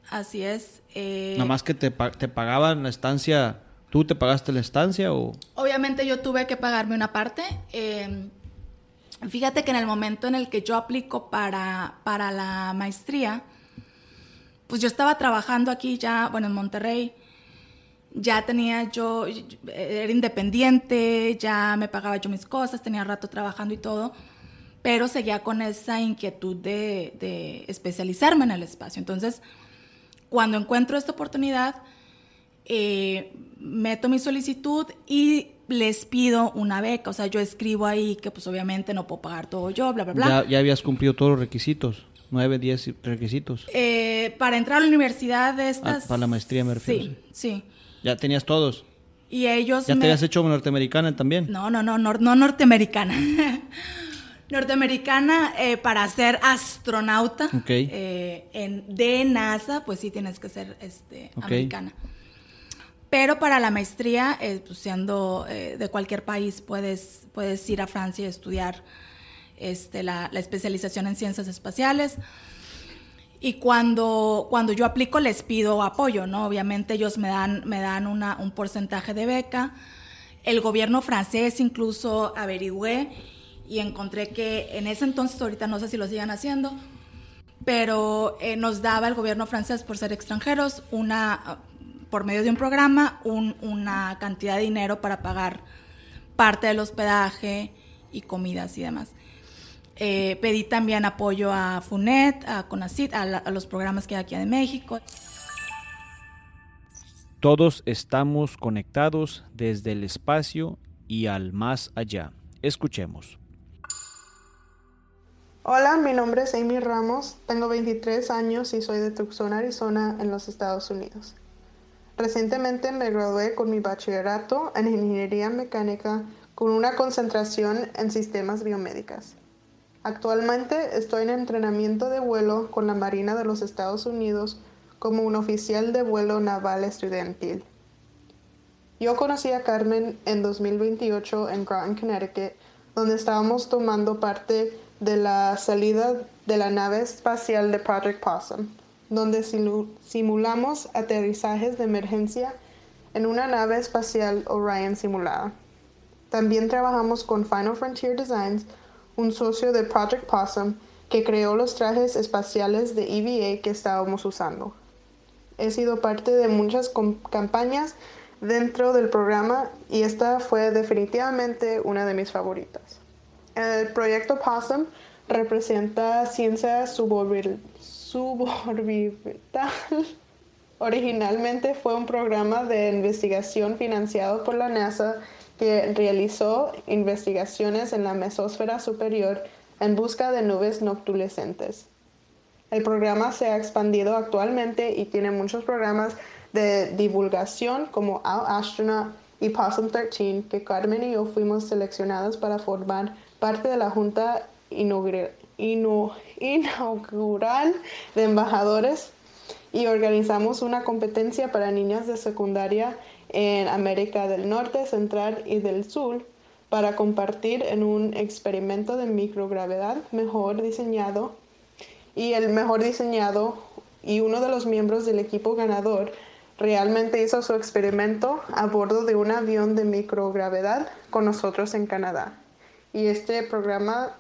Así es. Eh, Nada más que te, te pagaban la estancia, ¿tú te pagaste la estancia o...? Obviamente yo tuve que pagarme una parte. Eh, fíjate que en el momento en el que yo aplico para, para la maestría, pues yo estaba trabajando aquí ya, bueno, en Monterrey, ya tenía yo, era independiente, ya me pagaba yo mis cosas, tenía rato trabajando y todo, pero seguía con esa inquietud de, de especializarme en el espacio. Entonces, cuando encuentro esta oportunidad, eh, meto mi solicitud y les pido una beca. O sea, yo escribo ahí que pues obviamente no puedo pagar todo yo, bla, bla, bla. Ya, habías cumplido todos los requisitos, nueve, diez requisitos. Eh, para entrar a la universidad de estas... Ah, para la maestría me refiero. Sí, sí. Ya tenías todos. Y ellos... ¿Ya te habías hecho norteamericana también? No, no, no, no, no norteamericana. norteamericana eh, para ser astronauta eh, en, de NASA, pues sí tienes que ser este, americana. Pero para la maestría, eh, pues siendo de cualquier país, puedes, puedes ir a Francia y estudiar este, la, especialización en ciencias espaciales. Y cuando, cuando yo aplico les pido apoyo, ¿no? Obviamente ellos me dan, me dan una, un porcentaje de beca. El gobierno francés incluso averigüé y encontré que en ese entonces, ahorita no sé si lo sigan haciendo, pero eh, nos daba el gobierno francés por ser extranjeros una por medio de un programa una cantidad de dinero para pagar parte del hospedaje y comidas y demás. Eh, pedí también apoyo a FUNET, a CONACIT, a, a los programas que hay aquí en México. Todos estamos conectados desde el espacio y al más allá. Escuchemos. Hola, mi nombre es Amy Ramos, tengo 23 años y soy de Tucson, Arizona, en los Estados Unidos. Recientemente me gradué con mi bachillerato en Ingeniería Mecánica con una concentración en sistemas biomédicas. Actualmente estoy en entrenamiento de vuelo con la Marina de los Estados Unidos como un oficial de vuelo naval estudiantil. Yo conocí a Carmen en 2028 en Groton, Connecticut, donde estábamos tomando parte de la salida de la nave espacial de Project Possum, donde simulamos aterrizajes de emergencia en una nave espacial Orion simulada. También trabajamos con Final Frontier Designs, un socio de Project Possum que creó los trajes espaciales de EVA que estábamos usando. He sido parte de muchas campañas dentro del programa y esta fue definitivamente una de mis favoritas. El proyecto POSSUM representa ciencia suborbital. Originalmente fue un programa de investigación financiado por la NASA que realizó investigaciones en la mesósfera superior en busca de nubes noctulescentes. El programa se ha expandido actualmente y tiene muchos programas de divulgación como Our Astronaut y Possum 13, que Carmen y yo fuimos seleccionados para formar parte de la Junta Inaugural de Embajadores y organizamos una competencia para niñas de secundaria en América del Norte, Central y del Sur para compartir en un experimento de microgravedad mejor diseñado y el mejor diseñado y uno de los miembros del equipo ganador realmente hizo su experimento a bordo de un avión de microgravedad con nosotros en Canadá. Y este programa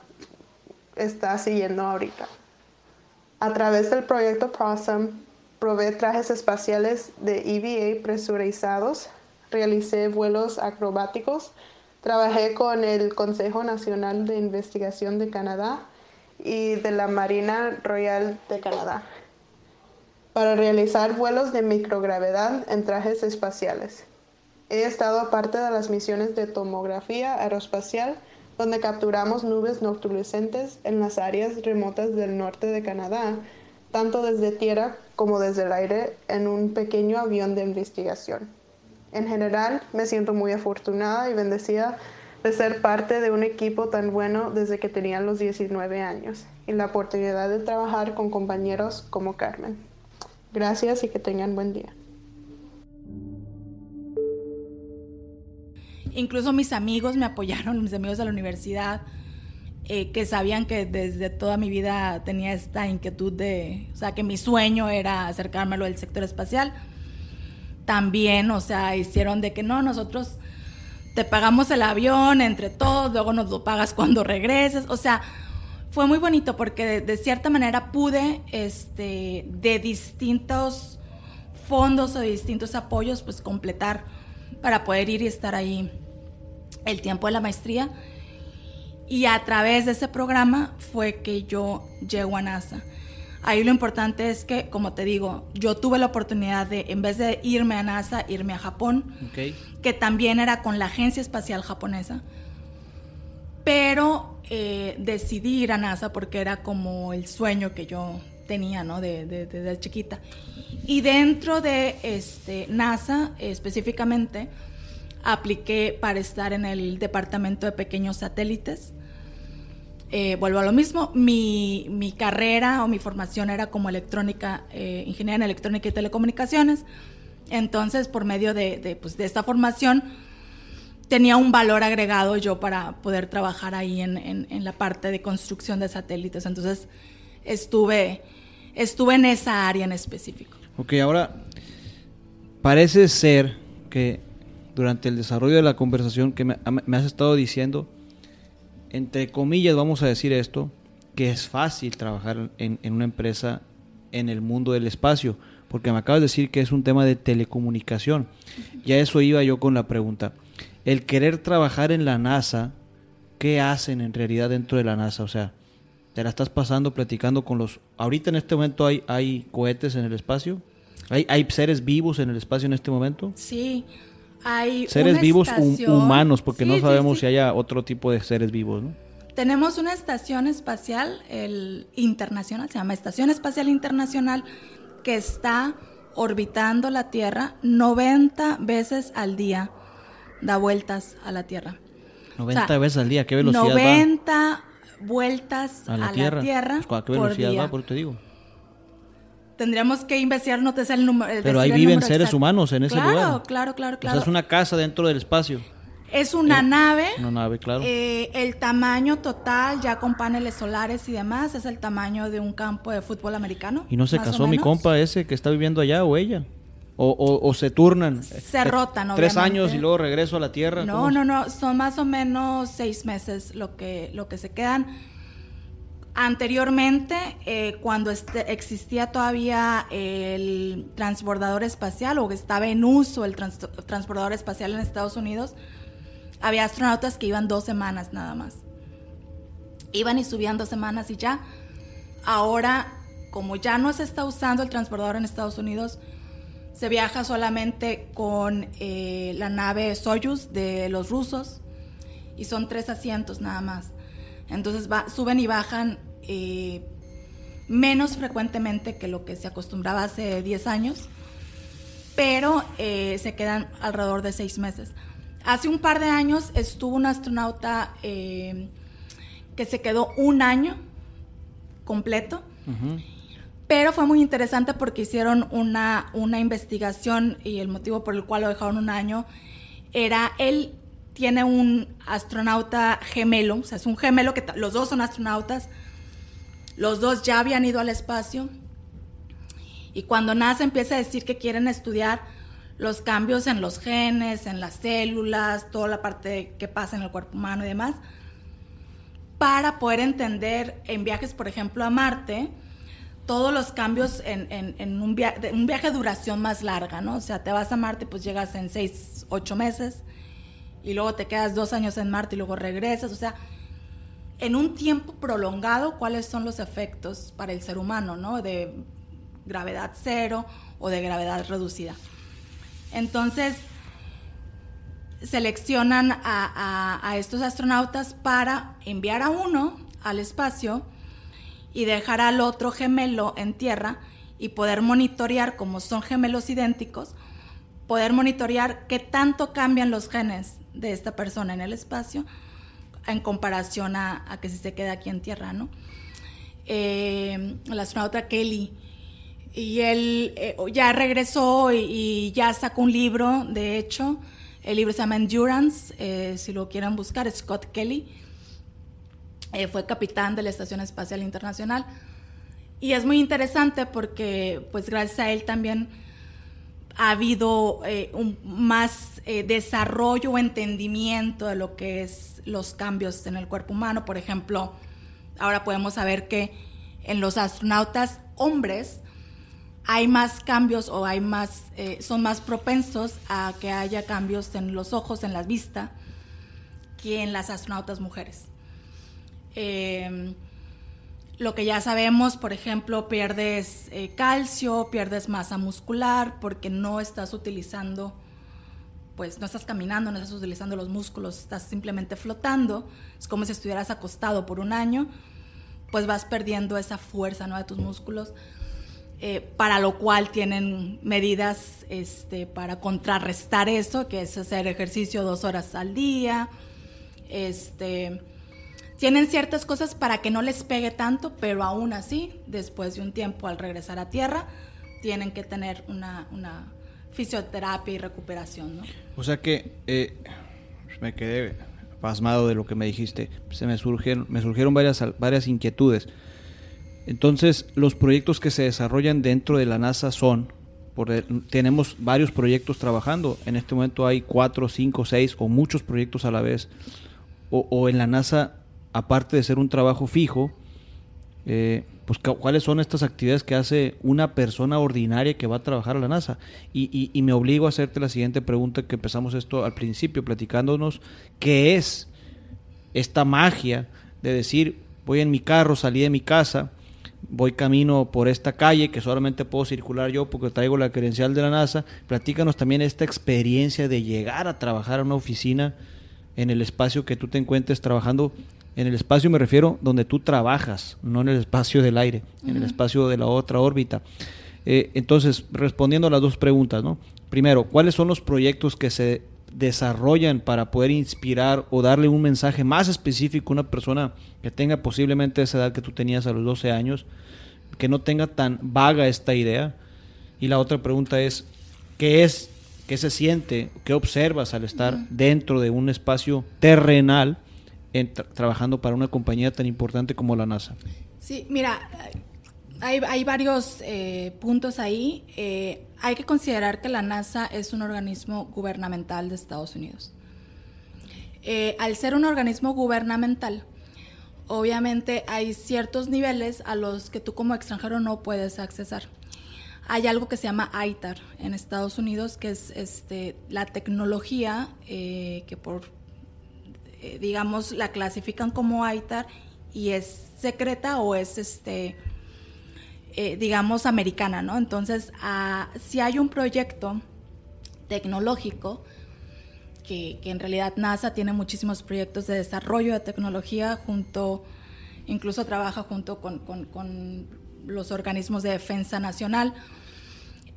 está siguiendo ahorita. A través del proyecto PROSOM, probé trajes espaciales de EVA presurizados, realicé vuelos acrobáticos, trabajé con el Consejo Nacional de Investigación de Canadá y de la Marina Royal de Canadá para realizar vuelos de microgravedad en trajes espaciales. He estado parte de las misiones de tomografía aeroespacial donde capturamos nubes nocturnescentes en las áreas remotas del norte de Canadá, tanto desde tierra como desde el aire en un pequeño avión de investigación. En general, me siento muy afortunada y bendecida de ser parte de un equipo tan bueno desde que tenía los 19 años y la oportunidad de trabajar con compañeros como Carmen. Gracias y que tengan buen día. Incluso mis amigos me apoyaron, mis amigos de la universidad, eh, que sabían que desde toda mi vida tenía esta inquietud de, o sea, que mi sueño era acercármelo del sector espacial. También, o sea, hicieron de que no, nosotros te pagamos el avión entre todos, luego nos lo pagas cuando regreses. O sea, fue muy bonito porque de, de cierta manera pude, este, de distintos fondos o de distintos apoyos, pues completar para poder ir y estar ahí el tiempo de la maestría. Y a través de ese programa fue que yo llego a NASA. Ahí lo importante es que, como te digo, yo tuve la oportunidad de, en vez de irme a NASA, irme a Japón, que también era con la Agencia Espacial Japonesa. Pero eh, decidí ir a NASA porque era como el sueño que yo tenía, ¿no? Desde de, de, chiquita. Y dentro de este, NASA, específicamente, apliqué para estar en el departamento de pequeños satélites. Eh, vuelvo a lo mismo, mi, mi, carrera o mi formación era como electrónica, eh, ingeniera en electrónica y telecomunicaciones. Entonces, por medio de, de, pues, de, esta formación, tenía un valor agregado yo para poder trabajar ahí en, en, en, la parte de construcción de satélites. Entonces, estuve, estuve en esa área en específico. Ok, ahora, parece ser que durante el desarrollo de la conversación que me, me, has estado diciendo, entre comillas vamos a decir esto, que es fácil trabajar en, en, una empresa en el mundo del espacio, porque me acabas de decir que es un tema de telecomunicación. Y a eso iba yo con la pregunta. El querer trabajar en la NASA, ¿qué hacen en realidad dentro de la NASA? O sea, te la estás pasando platicando con los... Ahorita en este momento hay, hay cohetes en el espacio. ¿Hay, ¿Hay seres vivos en el espacio en este momento? Sí, hay seres vivos estación, humanos, porque sí, no sabemos sí, sí. si haya otro tipo de seres vivos, ¿no? Tenemos una estación espacial el internacional, se llama Estación Espacial Internacional, que está orbitando la Tierra 90 veces al día, da vueltas a la Tierra. 90 o sea, veces al día, ¿qué velocidad 90 va? vueltas a la a Tierra. La tierra pues, ¿A qué velocidad por día. va? Por te digo. Tendríamos que investigar, no te sé el número. Pero ahí viven seres exacto. humanos en ese claro, lugar. Claro, claro, claro, claro. O sea, es una casa dentro del espacio. Es una eh, nave. Una nave, claro. Eh, el tamaño total, ya con paneles solares y demás, es el tamaño de un campo de fútbol americano. ¿Y no se casó mi compa ese que está viviendo allá o ella? O, o, o se turnan. Se eh, rotan, Tres obviamente. años y luego regreso a la Tierra. No, no, no, son más o menos seis meses lo que, lo que se quedan. Anteriormente, eh, cuando este, existía todavía el transbordador espacial o estaba en uso el trans transbordador espacial en Estados Unidos, había astronautas que iban dos semanas nada más. Iban y subían dos semanas y ya. Ahora, como ya no se está usando el transbordador en Estados Unidos, se viaja solamente con eh, la nave Soyuz de los rusos y son tres asientos nada más. Entonces suben y bajan eh, menos frecuentemente que lo que se acostumbraba hace 10 años, pero eh, se quedan alrededor de seis meses. Hace un par de años estuvo un astronauta que se quedó un año completo. Pero fue muy interesante porque hicieron una, una investigación y el motivo por el cual lo dejaron un año era él tiene un astronauta gemelo, o sea, es un gemelo que los dos son astronautas, los dos ya habían ido al espacio y cuando nace empieza a decir que quieren estudiar los cambios en los genes, en las células, toda la parte que pasa en el cuerpo humano y demás, para poder entender en viajes, por ejemplo, a Marte, todos los cambios en, un, viaje, un viaje de duración más larga, ¿no? O sea, te vas a Marte, pues llegas en seis, ocho meses, y luego te quedas dos años en Marte y luego regresas, o sea, en un tiempo prolongado, ¿cuáles son los efectos para el ser humano, ¿no? De gravedad cero o de gravedad reducida. Entonces, seleccionan a, a estos astronautas para enviar a uno al espacio, y dejar al otro gemelo en tierra y poder monitorear, como son gemelos idénticos, poder monitorear qué tanto cambian los genes de esta persona en el espacio en comparación a, que si se queda aquí en tierra, ¿no? Eh, el astronauta Kelly. Y él eh, ya regresó y, ya sacó un libro, de hecho. El libro se llama Endurance, eh, si lo quieren buscar, Scott Kelly eh, fue capitán de la Estación Espacial Internacional. Y es muy interesante porque, pues gracias a él también ha habido eh, un más eh, desarrollo o entendimiento de lo que es los cambios en el cuerpo humano. Por ejemplo, ahora podemos saber que en los astronautas hombres hay más cambios o hay más, son más propensos a que haya cambios en los ojos, en la vista, que en las astronautas mujeres. Lo que ya sabemos, por ejemplo, pierdes eh, calcio, pierdes masa muscular porque no estás utilizando, pues no estás caminando, no estás utilizando los músculos, estás simplemente flotando. Es como si estuvieras acostado por un año, pues vas perdiendo esa fuerza ¿no? de tus músculos. Eh, para lo cual tienen medidas este, para contrarrestar eso, que es hacer ejercicio dos horas al día, este, tienen ciertas cosas para que no les pegue tanto, pero aún así, después de un tiempo al regresar a tierra, tienen que tener una, fisioterapia y recuperación. ¿no? O sea que eh, me quedé pasmado de lo que me dijiste. Se me surgieron, me surgieron varias, varias inquietudes. Entonces, los proyectos que se desarrollan dentro de la NASA son, tenemos varios proyectos trabajando. En este momento hay cuatro, cinco, seis o muchos proyectos a la vez. O, o en la NASA aparte de ser un trabajo fijo, eh, pues cuáles son estas actividades que hace una persona ordinaria que va a trabajar a la NASA. Y, me obligo a hacerte la siguiente pregunta que empezamos esto al principio, platicándonos qué es esta magia de decir, voy en mi carro, salí de mi casa, voy camino por esta calle que solamente puedo circular yo porque traigo la credencial de la NASA. Platícanos también esta experiencia de llegar a trabajar a una oficina en el espacio que tú te encuentres trabajando en el espacio me refiero donde tú trabajas, no en el espacio del aire, en el espacio de la otra órbita. Eh, entonces, respondiendo a las dos preguntas, ¿no? Primero, ¿cuáles son los proyectos que se desarrollan para poder inspirar o darle un mensaje más específico a una persona que tenga posiblemente esa edad que tú tenías a los 12 años, que no tenga tan vaga esta idea? Y la otra pregunta es, ¿qué es, qué se siente, qué observas al estar dentro de un espacio terrenal? Trabajando para una compañía tan importante como la NASA? Sí, mira, hay, varios eh, puntos ahí. Eh, hay que considerar que la NASA es un organismo gubernamental de Estados Unidos. Eh, al ser un organismo gubernamental, obviamente hay ciertos niveles a los que tú como extranjero no puedes accesar. Hay algo que se llama ITAR en Estados Unidos, que es este, la tecnología que por eh, digamos, la clasifican como ITAR y es secreta o es este eh, digamos, americana, ¿no? Entonces, si hay un proyecto tecnológico, que, en realidad NASA tiene muchísimos proyectos de desarrollo de tecnología junto, incluso trabaja junto con, los organismos de defensa nacional,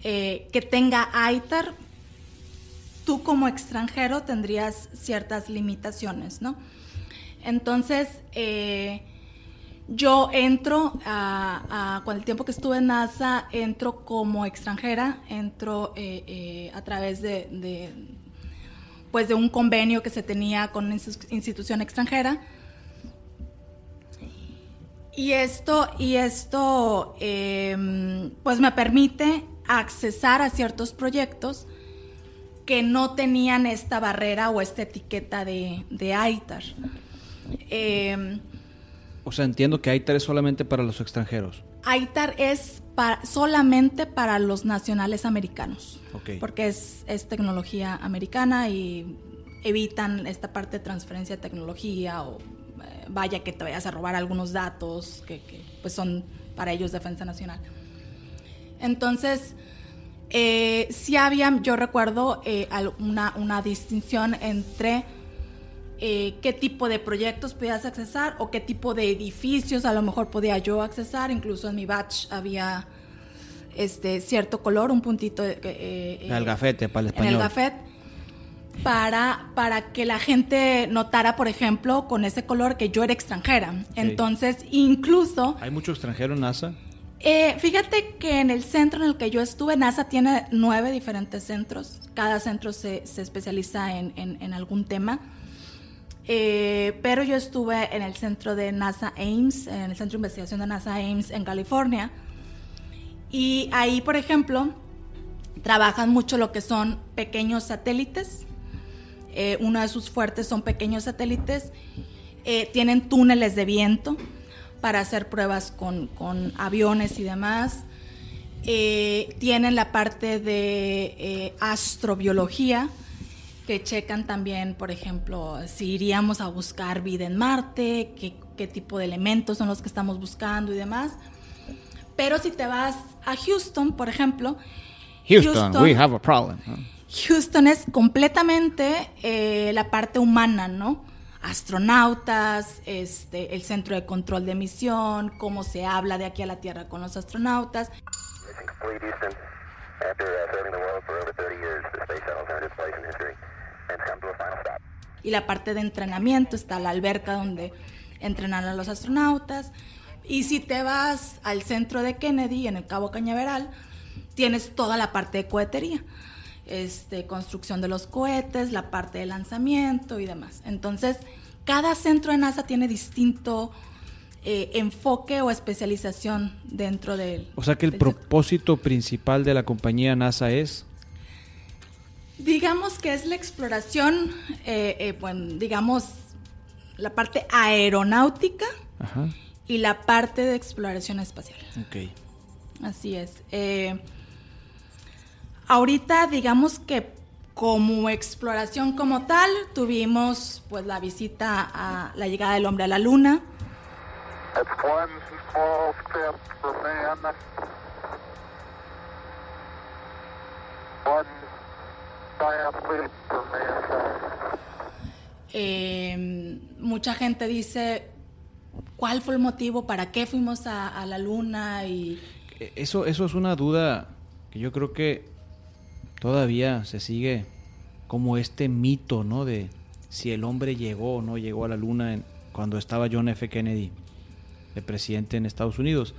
eh, que tenga ITAR, tú como extranjero tendrías ciertas limitaciones, ¿no? Entonces, eh, yo entro, con el tiempo que estuve en NASA, entro como extranjera, entro eh, a través de, pues de un convenio que se tenía con una institución extranjera. Y esto, y esto pues me permite accesar a ciertos proyectos que no tenían esta barrera o esta etiqueta de, de ITAR. Em, o sea, entiendo que ITAR es solamente para los extranjeros. ITAR es solamente para los nacionales americanos, porque es, es, tecnología americana y evitan esta parte de transferencia de tecnología o eh, vaya que te vayas a robar algunos datos que, pues son para ellos defensa nacional. Entonces, eh, sí había, yo recuerdo, eh, una, una distinción entre eh, qué tipo de proyectos podías accesar o qué tipo de edificios a lo mejor podía yo accesar. Incluso en mi batch había este cierto color, un puntito. Eh, eh el gafete para el español. En el gafete. Para, para que la gente notara, por ejemplo, con ese color que yo era extranjera. Entonces, incluso... ¿Hay mucho extranjero en NASA? Eh, fíjate que en el centro en el que yo estuve, NASA tiene nueve diferentes centros. Cada centro se, se especializa en, en, algún tema. Eh, pero yo estuve en el centro de NASA Ames, en el centro de investigación de NASA Ames en California. Y ahí, por ejemplo, trabajan mucho lo que son pequeños satélites. Eh, uno de sus fuertes son pequeños satélites. Tienen túneles de viento para hacer pruebas con, con aviones y demás. tienen la parte de astrobiología, que checan también, por ejemplo, si iríamos a buscar vida en Marte, qué, tipo de elementos son los que estamos buscando y demás. Pero si te vas a Houston, por ejemplo, Houston, we have a problem. Houston es completamente eh, la parte humana, ¿no? Astronautas, este, el centro de control de misión, cómo se habla de aquí a la Tierra con los astronautas. Y la parte de entrenamiento está la alberca donde entrenan a los astronautas. Y si te vas al centro de Kennedy, en el Cabo Cañaveral, tienes toda la parte de cohetería. Este, construcción de los cohetes, la parte de lanzamiento y demás. Entonces, cada centro de NASA tiene distinto eh, enfoque o especialización dentro de él. O sea que el propósito principal de la compañía NASA es Digamos que es la exploración, eh, eh, bueno, digamos, la parte aeronáutica y la parte de exploración espacial. Ok. Así es. Eh, ahorita, digamos que como exploración como tal, tuvimos pues la visita a la llegada del hombre a la luna. Eh, mucha gente dice, ¿cuál fue el motivo? ¿Para qué fuimos a, la luna? Y... Eso, eso es una duda que yo creo que todavía se sigue como este mito, ¿no? De si el hombre llegó o no llegó a la luna cuando estaba John F. Kennedy de presidente en Estados Unidos.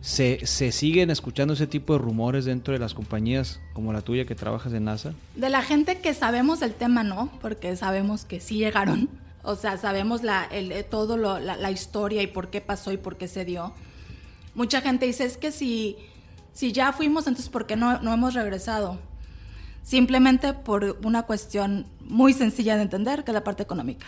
¿Se, ¿Se, siguen escuchando ese tipo de rumores dentro de las compañías como la tuya que trabajas en NASA? De la gente que sabemos el tema, no, porque sabemos que sí llegaron. O sea, sabemos la, el, eh, todo lo, la, historia y por qué pasó y por qué se dio. Mucha gente dice, es que si, si ya fuimos, entonces ¿por qué no, no hemos regresado? Simplemente por una cuestión muy sencilla de entender, que es la parte económica.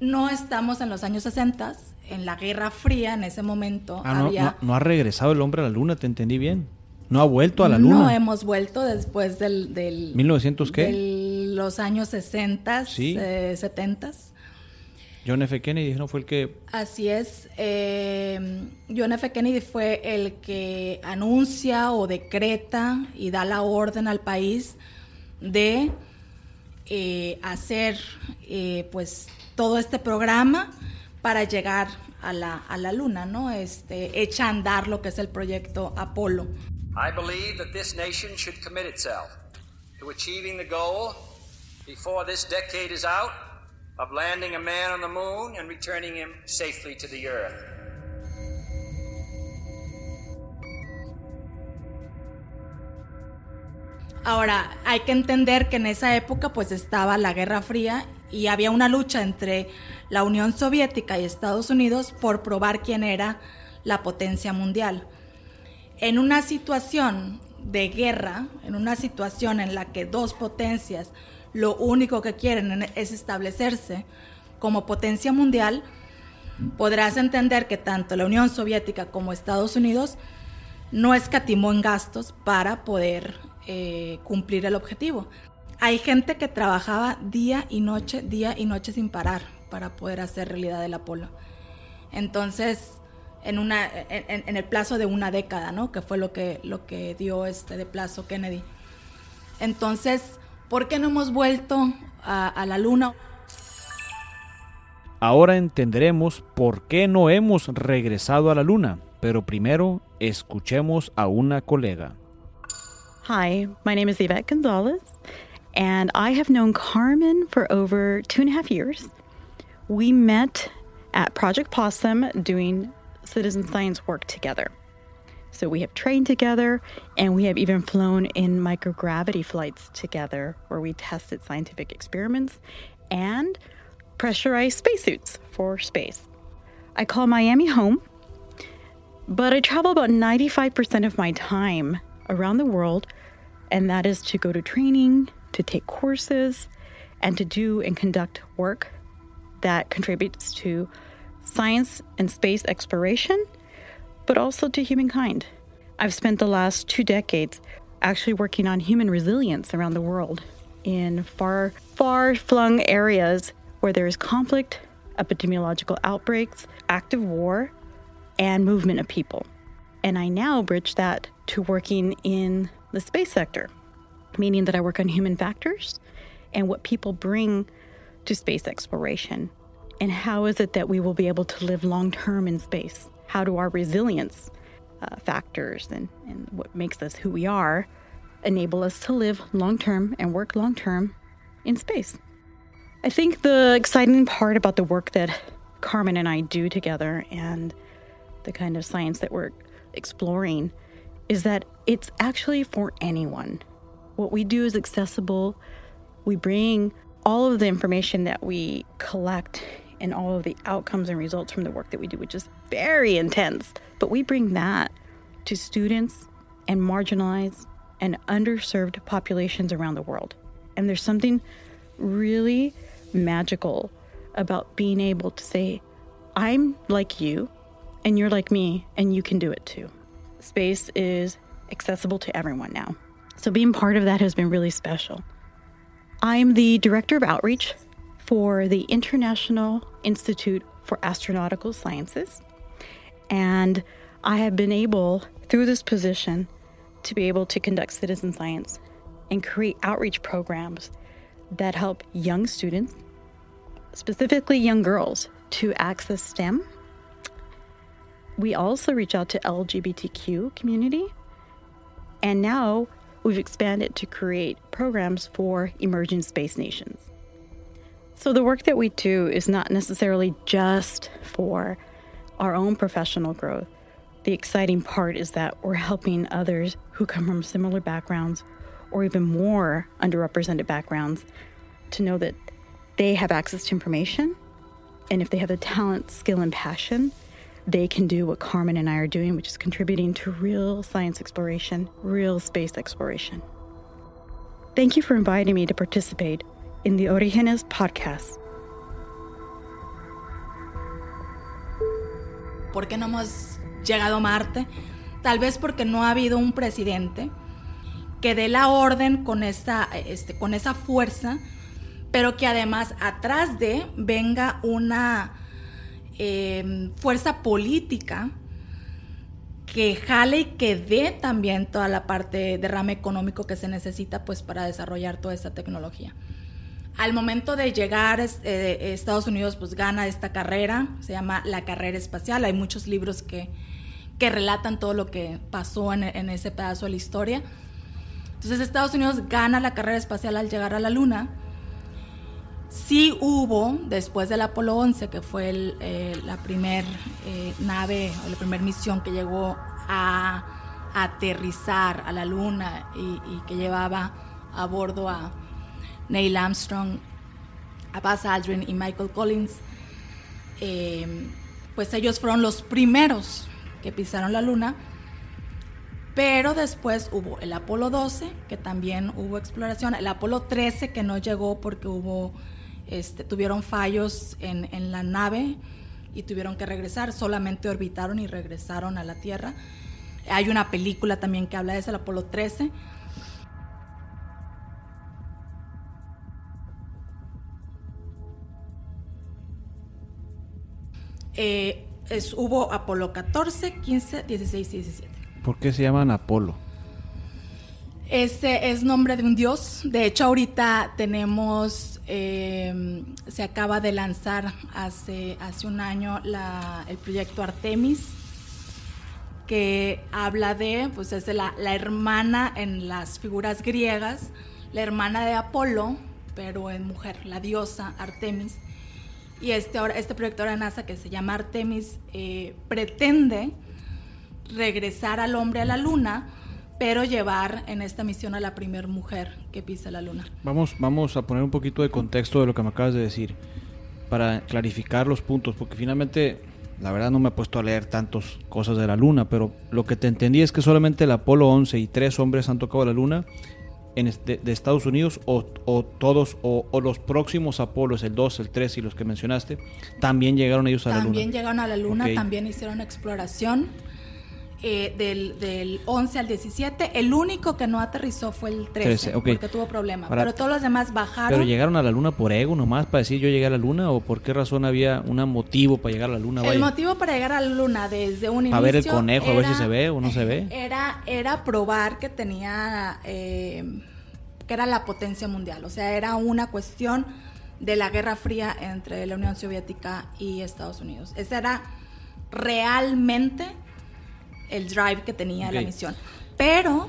No estamos en los años 60, en la Guerra Fría, en ese momento, ah, había... No, ha regresado el hombre a la luna, te entendí bien. No ha vuelto a la luna. No hemos vuelto después del... del ¿1900 qué? De los años 60, ¿Sí? 70. Eh, John F. Kennedy no fue el que... Así es. Eh, John F. Kennedy fue el que anuncia o decreta y da la orden al país de eh, hacer eh, pues todo este programa para llegar a la, a la luna, ¿no? Este, echa a andar lo que es el proyecto Apolo. I believe that this nation should commit itself to achieving the goal before this decade is out of landing a man on the moon and returning him safely to the earth. Ahora, hay que entender que en esa época pues estaba la Guerra Fría y había una lucha entre la Unión Soviética y Estados Unidos por probar quién era la potencia mundial. En una situación de guerra, en una situación en la que dos potencias lo único que quieren es establecerse como potencia mundial, podrás entender que tanto la Unión Soviética como Estados Unidos no escatimó en gastos para poder eh, cumplir el objetivo. Hay gente que trabajaba día y noche, día y noche sin parar para poder hacer realidad el Apolo. Entonces, en, una, en, el plazo de una década, ¿no? Que fue lo que, lo que dio este de plazo Kennedy. Entonces, ¿Por qué no hemos vuelto a, a la luna? Ahora entenderemos por qué no hemos regresado a la luna, pero primero escuchemos a una colega. Hi, my name is Yvette Gonzalez, and I have known Carmen for over two and a half years. We met at Project Possum doing citizen science work together. So we have trained together and we have even flown in microgravity flights together where we tested scientific experiments and pressurized spacesuits for space. I call Miami home, but I travel about 95% of my time around the world, and that is to go to training, to take courses, and to do and conduct work that contributes to science and space exploration but also to humankind. I've spent the last two decades actually working on human resilience around the world in far, far flung areas where there is conflict, epidemiological outbreaks, active war, and movement of people. And I now bridge that to working in the space sector, meaning that I work on human factors and what people bring to space exploration. And how is it that we will be able to live long term in space? How do our resilience uh, factors and, and what makes us who we are enable us to live long term and work long term in space. I think the exciting part about the work that Carmen and I do together and the kind of science that we're exploring is that it's actually for anyone. What we do is accessible. We bring all of the information that we collect and all of the outcomes and results from the work that we do, which is very intense. But we bring that to students and marginalized and underserved populations around the world. And there's something really magical about being able to say, I'm like you, and you're like me, and you can do it too. Space is accessible to everyone now. So being part of that has been really special. I'm the director of outreach for the International Institute for Astronautical Sciences. And I have been able, through this position, to be able to conduct citizen science and create outreach programs that help young students, specifically young girls, to access STEM. We also reach out to LGBTQ community. And now we've expanded to create programs for emerging space nations. So, the work that we do is not necessarily just for our own professional growth. The exciting part is that we're helping others who come from similar backgrounds or even more underrepresented backgrounds to know that they have access to information. And if they have the talent, skill, and passion, they can do what Carmen and I are doing, which is contributing to real science exploration, real space exploration. Thank you for inviting me to participate in the Orígenes podcast. ¿Por qué no hemos llegado a Marte? Tal vez porque no ha habido un presidente que dé la orden con esa, este, con esa fuerza pero que además atrás de venga una eh, fuerza política que jale y que dé también toda la parte de rama económico que se necesita pues para desarrollar toda esta tecnología. Al momento de llegar, eh, Estados Unidos pues gana esta carrera, se llama la carrera espacial, hay muchos libros que, que relatan todo lo que pasó en, en, ese pedazo de la historia. Entonces Estados Unidos gana la carrera espacial al llegar a la Luna. Sí hubo, después del Apolo 11, que fue el, eh, la primera eh, nave o la primera misión que llegó a aterrizar a la Luna y, y que llevaba a bordo a, Neil Armstrong, a Buzz Aldrin y Michael Collins, eh, pues ellos fueron los primeros que pisaron la luna. Pero después hubo el Apolo 12, que también hubo exploración, el Apolo 13, que no llegó porque hubo, este, tuvieron fallos en, en la nave y tuvieron que regresar, solamente orbitaron y regresaron a la Tierra. Hay una película también que habla de eso, el Apolo 13. Eh, es, hubo Apolo 14, 15, 16 y 17. ¿Por qué se llaman Apolo? Este es nombre de un dios. De hecho, ahorita tenemos, eh, se acaba de lanzar hace, hace un año la, el proyecto Artemis, que habla de, pues es de la, la hermana en las figuras griegas, la hermana de Apolo, pero en mujer, la diosa Artemis y este, ahora, este proyecto de NASA que se llama Artemis eh, pretende regresar al hombre a la luna, pero llevar en esta misión a la primera mujer que pisa la luna. Vamos, vamos a poner un poquito de contexto de lo que me acabas de decir, para clarificar los puntos, porque finalmente la verdad no me he puesto a leer tantas cosas de la luna, pero lo que te entendí es que solamente el Apolo 11 y tres hombres han tocado la luna en este, de Estados Unidos o, o todos o, o, los próximos Apolos, el 2, el 3 y los que mencionaste, también llegaron ellos a la Luna. También llegaron a la Luna, okay. también hicieron exploración eh, del, del, 11 al 17. El único que no aterrizó fue el 13, 13 okay. porque tuvo problemas. Pero todos los demás bajaron. ¿Pero llegaron a la Luna por ego nomás para decir yo llegué a la Luna o por qué razón había un motivo para llegar a la Luna? Vaya. El motivo para llegar a la Luna desde un inicio. A ver el conejo, era, a ver si se ve o no se ve. Era, era probar que tenía. Eh, que era la potencia mundial, o sea, era una cuestión de la Guerra Fría entre la Unión Soviética y Estados Unidos. Ese era realmente el drive que tenía okay. la misión. Pero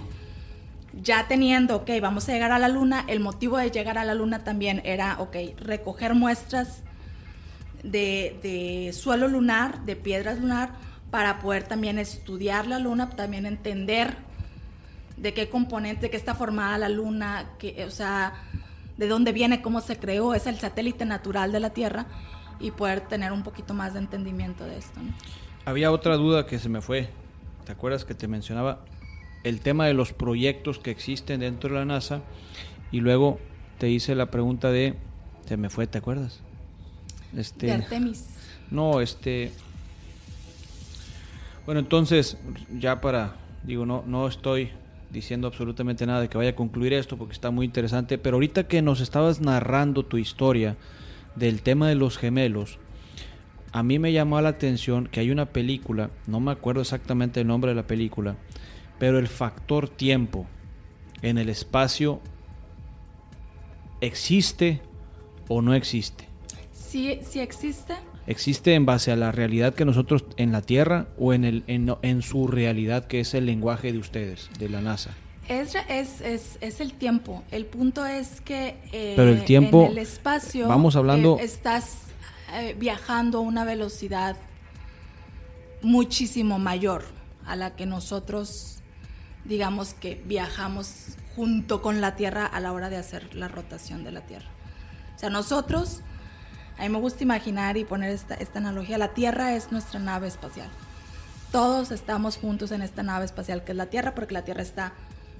ya teniendo, ok, vamos a llegar a la Luna, el motivo de llegar a la Luna también era, ok, recoger muestras de, de suelo lunar, de piedras lunar, para poder también estudiar la Luna, también entender de qué componente, de qué está formada la Luna, que, o sea, de dónde viene, cómo se creó, es el satélite natural de la Tierra y poder tener un poquito más de entendimiento de esto. ¿no? Había otra duda que se me fue. ¿Te acuerdas que te mencionaba el tema de los proyectos que existen dentro de la NASA? Y luego te hice la pregunta de, se me fue, ¿te acuerdas? Este, de Artemis. No, este. Bueno, entonces, ya para, digo, no, no estoy diciendo absolutamente nada de que vaya a concluir esto porque está muy interesante, pero ahorita que nos estabas narrando tu historia del tema de los gemelos, a mí me llamó la atención que hay una película, no me acuerdo exactamente el nombre de la película, pero el factor tiempo en el espacio existe o no existe. Sí, sí existe. ¿Existe en base a la realidad que nosotros en la Tierra o en, el, en, en su realidad que es el lenguaje de ustedes, de la NASA? Es, es, es, es el tiempo. El punto es que eh, Pero el tiempo, en el espacio vamos hablando, eh, estás eh, viajando a una velocidad muchísimo mayor a la que nosotros, digamos que viajamos junto con la Tierra a la hora de hacer la rotación de la Tierra. O sea, nosotros a mí me gusta imaginar y poner esta, esta, analogía. La Tierra es nuestra nave espacial. Todos estamos juntos en esta nave espacial que es la Tierra porque la Tierra está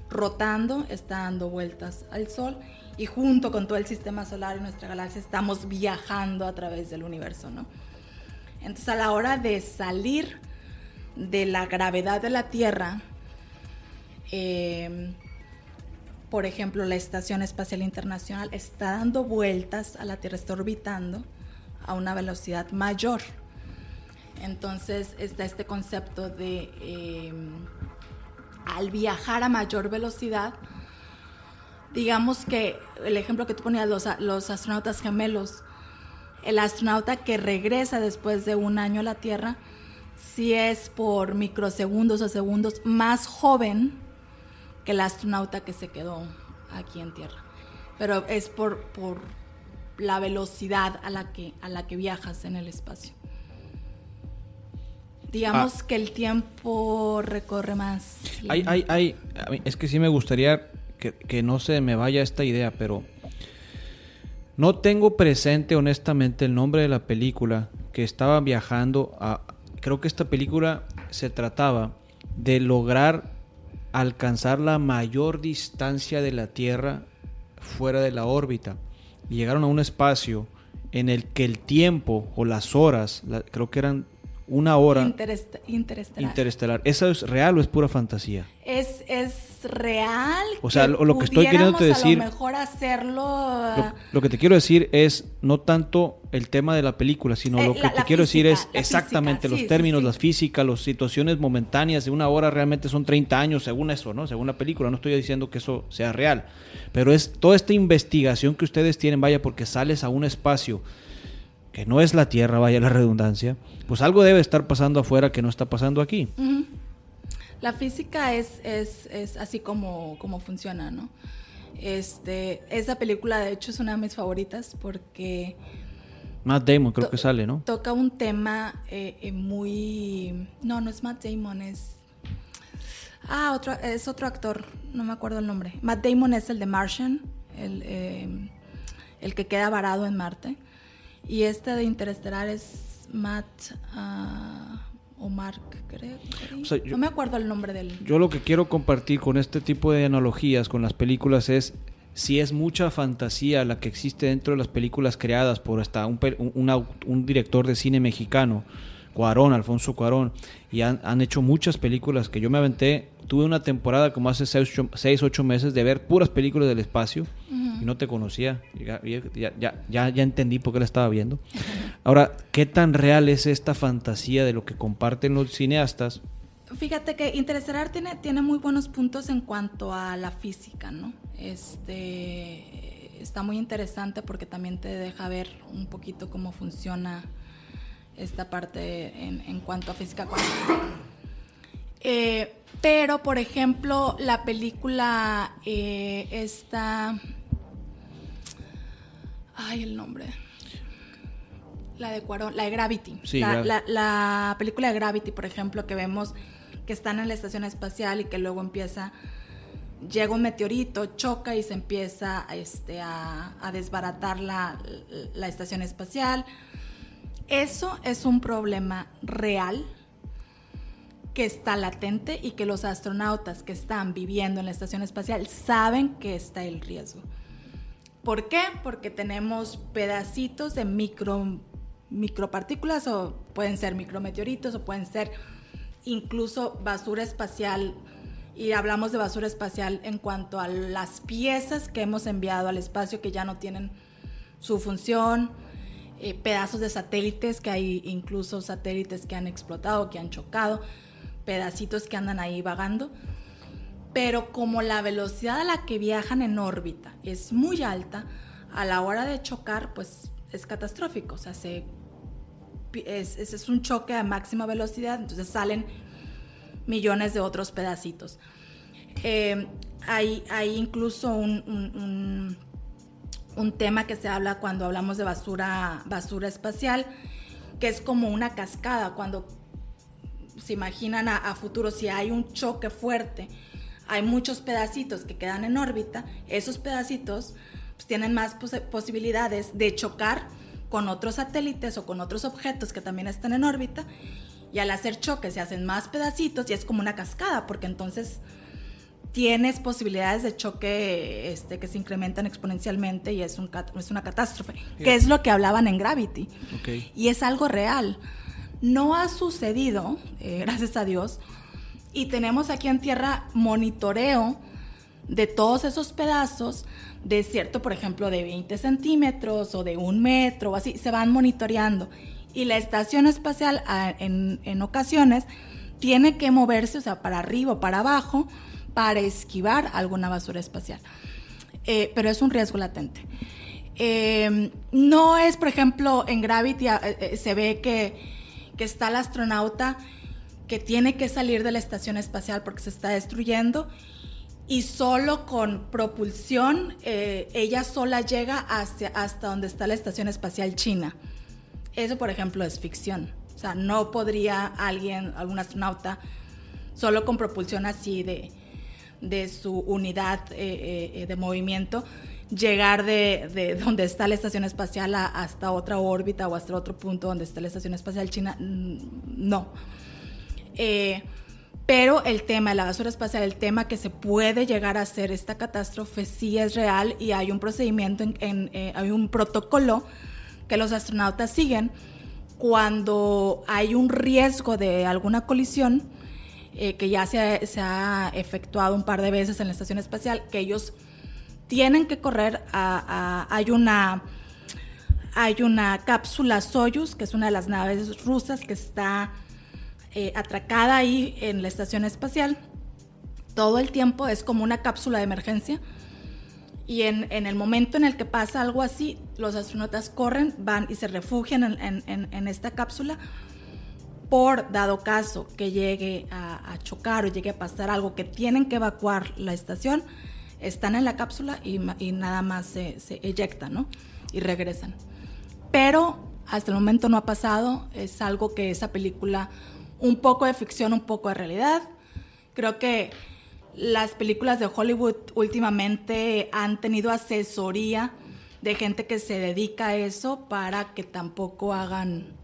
rotando, está dando vueltas al Sol y junto con todo el sistema solar y nuestra galaxia estamos viajando a través del universo, ¿no? Entonces a la hora de salir de la gravedad de la Tierra, eh, por ejemplo, la Estación Espacial Internacional está dando vueltas a la Tierra, está orbitando a una velocidad mayor. Entonces está este concepto de eh, al viajar a mayor velocidad, digamos que el ejemplo que tú ponías, los, los astronautas gemelos, el astronauta que regresa después de un año a la Tierra, si es por microsegundos o segundos más joven que el astronauta que se quedó aquí en Tierra. Pero es por, por la velocidad a la, que, a la que viajas en el espacio. Digamos Ah. que el tiempo recorre más. Hay, hay, hay, es que sí me gustaría que, no se me vaya esta idea, pero no tengo presente honestamente el nombre de la película que estaba viajando a... Creo que esta película se trataba de lograr alcanzar la mayor distancia de la Tierra fuera de la órbita. Llegaron a un espacio en el que el tiempo o las horas, creo que eran una hora Interest- interestelar. interestelar. ¿Eso es real o es pura fantasía? es, es real. O sea, que lo- lo que estoy queriéndote pudiéramos decir- A lo mejor hacerlo. Lo, lo que te quiero decir es no tanto el tema de la película, sino Eh, lo que la- te la quiero física, decir es exactamente física, los sí, sí, términos, sí. las físicas, las situaciones momentáneas de una hora realmente son 30 años según eso, ¿no? Según la película, no estoy diciendo que eso sea real, pero es toda esta investigación que ustedes tienen, vaya, porque sales a un espacio que no es la Tierra, vaya la redundancia, pues algo debe estar pasando afuera que no está pasando aquí. La física es, es, es así como, como funciona, ¿no? Este, esa película, de hecho, es una de mis favoritas porque Matt Damon creo que sale, ¿no? toca un tema eh, eh, muy... No, no es Matt Damon, es... Ah, otro, es otro actor, no me acuerdo el nombre. Matt Damon es el de Martian, el, eh, el que queda varado en Marte. Y este de Interestelar es Matt ah, o Mark, creo. O sea, yo- no me acuerdo el nombre del... Yo lo que quiero compartir con este tipo de analogías con las películas es si es mucha fantasía la que existe dentro de las películas creadas por hasta un, un, un director de cine mexicano, Cuarón, Alfonso Cuarón, y han, han hecho muchas películas que yo me aventé. Tuve una temporada como hace 6, 8 meses de ver puras películas del espacio y no te conocía. Ya, ya, ya, ya, ya entendí por qué la estaba viendo. Ahora, ¿qué tan real es esta fantasía de lo que comparten los cineastas Fíjate que Interestelar tiene, tiene muy buenos puntos en cuanto a la física, ¿no? Este está muy interesante porque también te deja ver un poquito cómo funciona esta parte en, en cuanto a física cuántica. Eh, pero, por ejemplo, la película eh, esta... Ay, el nombre. La de Cuarón, la de Gravity. Sí, la, la- la película de Gravity, por ejemplo, que vemos que están en la estación espacial y que luego empieza, llega un meteorito, choca y se empieza este, a, a desbaratar la, la estación espacial. Eso es un problema real que está latente y que los astronautas que están viviendo en la estación espacial saben que está el riesgo. ¿Por qué? Porque tenemos pedacitos de micro, micropartículas o pueden ser micrometeoritos o pueden ser incluso basura espacial. Y hablamos de basura espacial en cuanto a las piezas que hemos enviado al espacio que ya no tienen su función, eh, pedazos de satélites, que hay incluso satélites que han explotado, que han chocado, pedacitos que andan ahí vagando pero como la velocidad a la que viajan en órbita es muy alta, a la hora de chocar, pues es catastrófico. O sea, se, es, es- un choque a máxima velocidad, entonces salen millones de otros pedacitos. Eh, hay, hay incluso un- un tema que se habla cuando hablamos de basura, basura espacial, que es como una cascada, cuando se imaginan a, futuro si hay un choque fuerte, hay muchos pedacitos que quedan en órbita, esos pedacitos pues, tienen más pos- posibilidades de chocar con otros satélites o con otros objetos que también están en órbita y al hacer choques se hacen más pedacitos y es como una cascada porque entonces tienes posibilidades de choque este, que se incrementan exponencialmente y es, un, es una catástrofe, que es lo que hablaban en Gravity Ok. y es algo real. No ha sucedido, eh, gracias a Dios, y tenemos aquí en tierra monitoreo de todos esos pedazos de cierto, por ejemplo, de 20 centímetros o de un metro o así, se van monitoreando. Y la estación espacial en, en ocasiones tiene que moverse, o sea, para arriba o para abajo, para esquivar alguna basura espacial. Eh, pero es un riesgo latente. Eh, no es, por ejemplo, en Gravity eh, se ve que, está el astronauta que tiene que salir de la estación espacial porque se está destruyendo y solo con propulsión ella sola llega hasta donde está la estación espacial china. Eso, por ejemplo, es ficción. O sea, no podría alguien, algún astronauta, solo con propulsión así de, de su unidad eh, eh, de movimiento, llegar de, de, donde está la estación espacial hasta otra órbita o hasta otro punto donde está la estación espacial china, mm, no. Eh, pero el tema de la basura espacial, el tema que se puede llegar a hacer esta catástrofe, sí es real y hay un procedimiento, en, hay un protocolo que los astronautas siguen cuando hay un riesgo de alguna colisión, eh, que ya se ha, efectuado un par de veces en la estación espacial, que ellos tienen que correr a, hay una hay una cápsula Soyuz, que es una de las naves rusas que está eh, atracada ahí en la estación espacial. Todo el tiempo es como una cápsula de emergencia y en, el momento en el que pasa algo así, los astronautas corren, van y se refugian en, esta cápsula por dado caso que llegue a, chocar o llegue a pasar algo que tienen que evacuar la estación, están en la cápsula y, nada más se, se eyectan, ¿no? Y regresan. Pero hasta el momento no ha pasado, es algo que esa película, un poco de ficción, un poco de realidad. Creo que las películas de Hollywood últimamente han tenido asesoría de gente que se dedica a eso para que tampoco hagan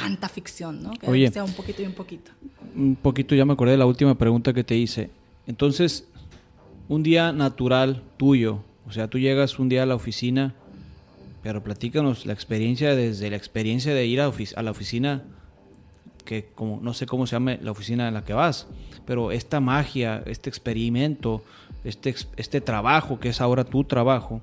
tanta ficción, ¿no? Que sea un poquito y un poquito. Un poquito, ya me acordé de la última pregunta que te hice. Entonces, un día natural tuyo, o sea, tú llegas un día a la oficina, pero platícanos la experiencia desde la experiencia de ir a, a la oficina que como no sé cómo se llama la oficina en la que vas, pero esta magia, este experimento, este, este trabajo que es ahora tu trabajo,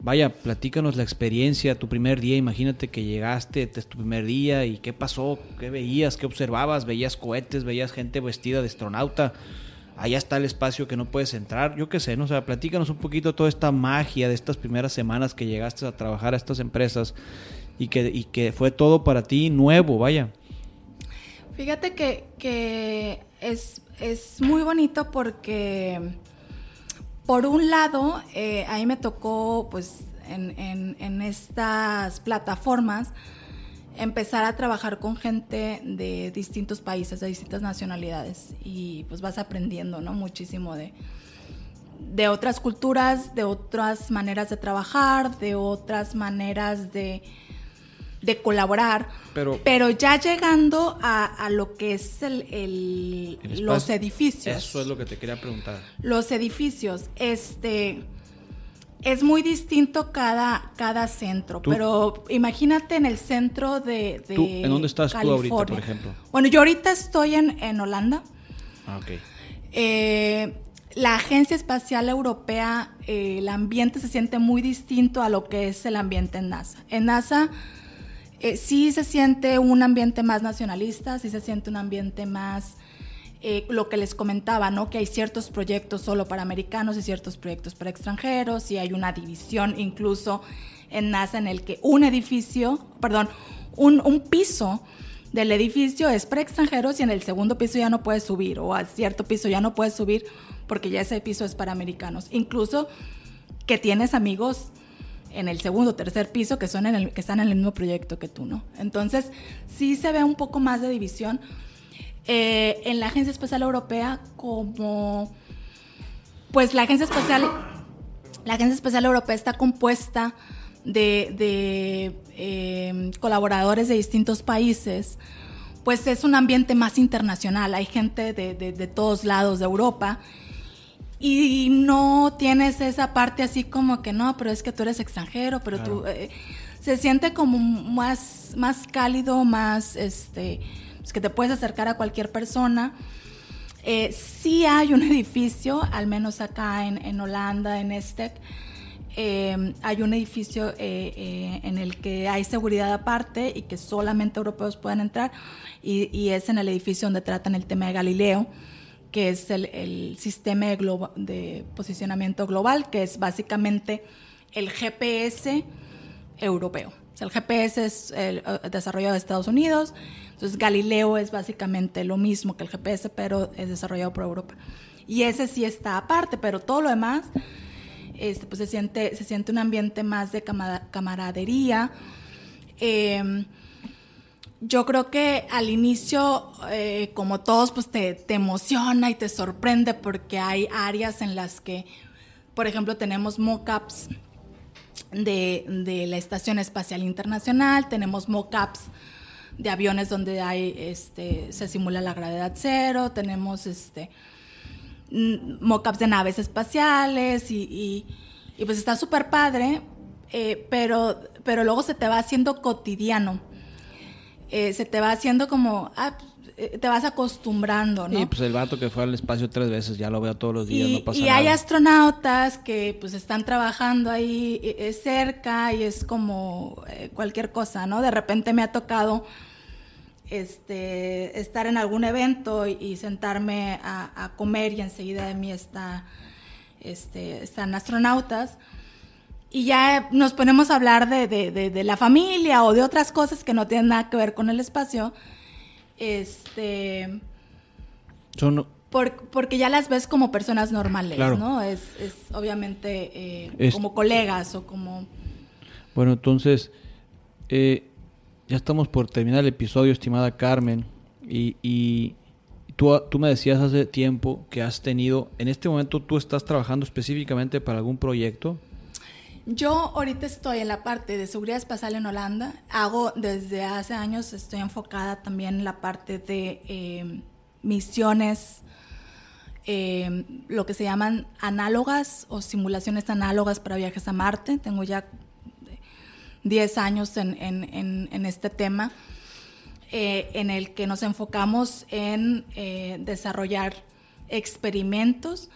vaya, platícanos la experiencia, tu primer día, imagínate que llegaste, este es tu primer día y qué pasó, qué veías, qué observabas, veías cohetes, veías gente vestida de astronauta, allá está el espacio que no puedes entrar, yo qué sé, ¿no? o sea, platícanos un poquito toda esta magia de estas primeras semanas que llegaste a trabajar a estas empresas y que, y que fue todo para ti nuevo, vaya. Fíjate que, es, muy bonito porque, por un lado, eh, ahí me tocó, pues, en, estas plataformas, empezar a trabajar con gente de distintos países, de distintas nacionalidades, y pues vas aprendiendo, ¿no? Muchísimo de, de otras culturas, de otras maneras de trabajar, de otras maneras de de colaborar, pero, pero ya llegando a, lo que es el, los edificios. Eso es lo que te quería preguntar. Los edificios, este es muy distinto cada, cada centro, pero imagínate en el centro de, ¿En dónde estás tú ahorita, por ejemplo? Bueno, yo ahorita estoy en, en Holanda. Ah, ok. Eh, la Agencia Espacial Europea, eh, el ambiente se siente muy distinto a lo que es el ambiente en NASA. En NASA eh, sí se siente un ambiente más nacionalista, sí se siente un ambiente más, eh, lo que les comentaba, ¿no? Que hay ciertos proyectos solo para americanos y ciertos proyectos para extranjeros, y hay una división incluso en NASA en el que un edificio, perdón, un, un piso del edificio es para extranjeros y en el segundo piso ya no puedes subir, o a cierto piso ya no puedes subir porque ya ese piso es para americanos. Incluso que tienes amigos en el segundo o tercer piso que, son en el, que están en el mismo proyecto que tú, ¿no? Entonces, sí se ve un poco más de división. Eh, en la Agencia Espacial Europea, como, pues la Agencia Espacial, la Agencia Espacial Europea está compuesta de, eh, colaboradores de distintos países, pues es un ambiente más internacional, hay gente de, de todos lados de Europa y no tienes esa parte así como que no, pero es que tú eres extranjero, pero tú eh, se siente como más más cálido, más este pues que te puedes acercar a cualquier persona. Eh, sí hay un edificio, al menos acá en, en Holanda, en Estec, eh, hay un edificio eh, eh, en el que hay seguridad aparte y que solamente europeos pueden entrar y, y es en el edificio donde tratan el tema de Galileo que es el, el sistema de, globa- de posicionamiento global, que es básicamente el GPS europeo. O sea, el GPS es el, eh, desarrollado de Estados Unidos, entonces Galileo es básicamente lo mismo que el GPS, pero es desarrollado por Europa. Y ese sí está aparte, pero todo lo demás, este, pues se siente, se siente un ambiente más de cama- camaradería. Eh, yo creo que al inicio, eh, como todos, pues te, te emociona y te sorprende porque hay áreas en las que, por ejemplo, tenemos mockups de, de la Estación Espacial Internacional, tenemos mockups de aviones donde hay, este, se simula la gravedad cero, tenemos este, mm, mockups de naves espaciales y, y- pues está súper padre, eh, pero, pero luego se te va haciendo cotidiano. Eh, se te va haciendo como, ah, eh, te vas acostumbrando, ¿no? Y pues el vato que fue al espacio tres veces, ya lo veo todos los días, Y, no pasa y nada. hay astronautas que pues están trabajando ahí eh, eh, cerca y es como eh, cualquier cosa, ¿no? De repente me ha tocado este, estar en algún evento y, y sentarme a, a comer y enseguida de mí está, este, están astronautas y ya nos ponemos a hablar de, de- de- de la familia o de otras cosas que no tienen nada que ver con el espacio. Este, Son- por- porque ya las ves como personas normales, Claro. ¿no? Es, es obviamente eh, Es- como colegas o como... Bueno, entonces, eh, ya estamos por terminar el episodio, estimada Carmen. Y, y tú, tú me decías hace tiempo que has tenido, en este momento tú estás trabajando específicamente para algún proyecto. Yo ahorita estoy en la parte de seguridad espacial en Holanda. Hago desde hace años, estoy enfocada también en la parte de eh, misiones, eh, lo que se llaman análogas o simulaciones análogas para viajes a Marte. Tengo ya 10 años en este tema, eh, en el que nos enfocamos en eh, desarrollar experimentos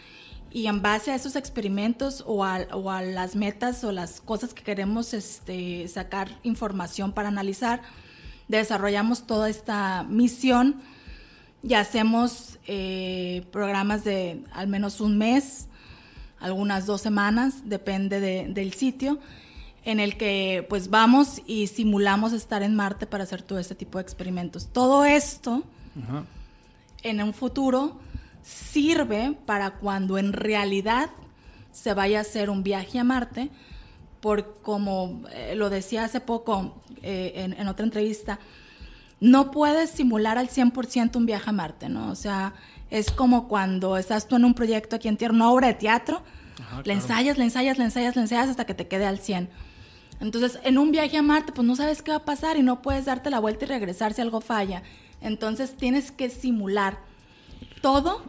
y en base a esos experimentos o a, o a las metas o las cosas que queremos este, sacar información para analizar, desarrollamos toda esta misión y hacemos eh, programas de al menos un mes, algunas dos semanas, depende de- del sitio, en el que pues vamos y simulamos estar en Marte para hacer todo este tipo de experimentos. Todo esto en un futuro sirve para cuando en realidad se vaya a hacer un viaje a Marte, por como eh, lo decía hace poco eh, en, en otra entrevista, no puedes simular al 100% un viaje a Marte, ¿no? O sea, es como cuando estás tú en un proyecto aquí en Tierra, una obra de teatro, le ensayas, le ensayas, le ensayas, le ensayas hasta que te quede al 100. Entonces, en un viaje a Marte, pues no sabes qué va a pasar y no puedes darte la vuelta y regresar si algo falla. Entonces, tienes que simular todo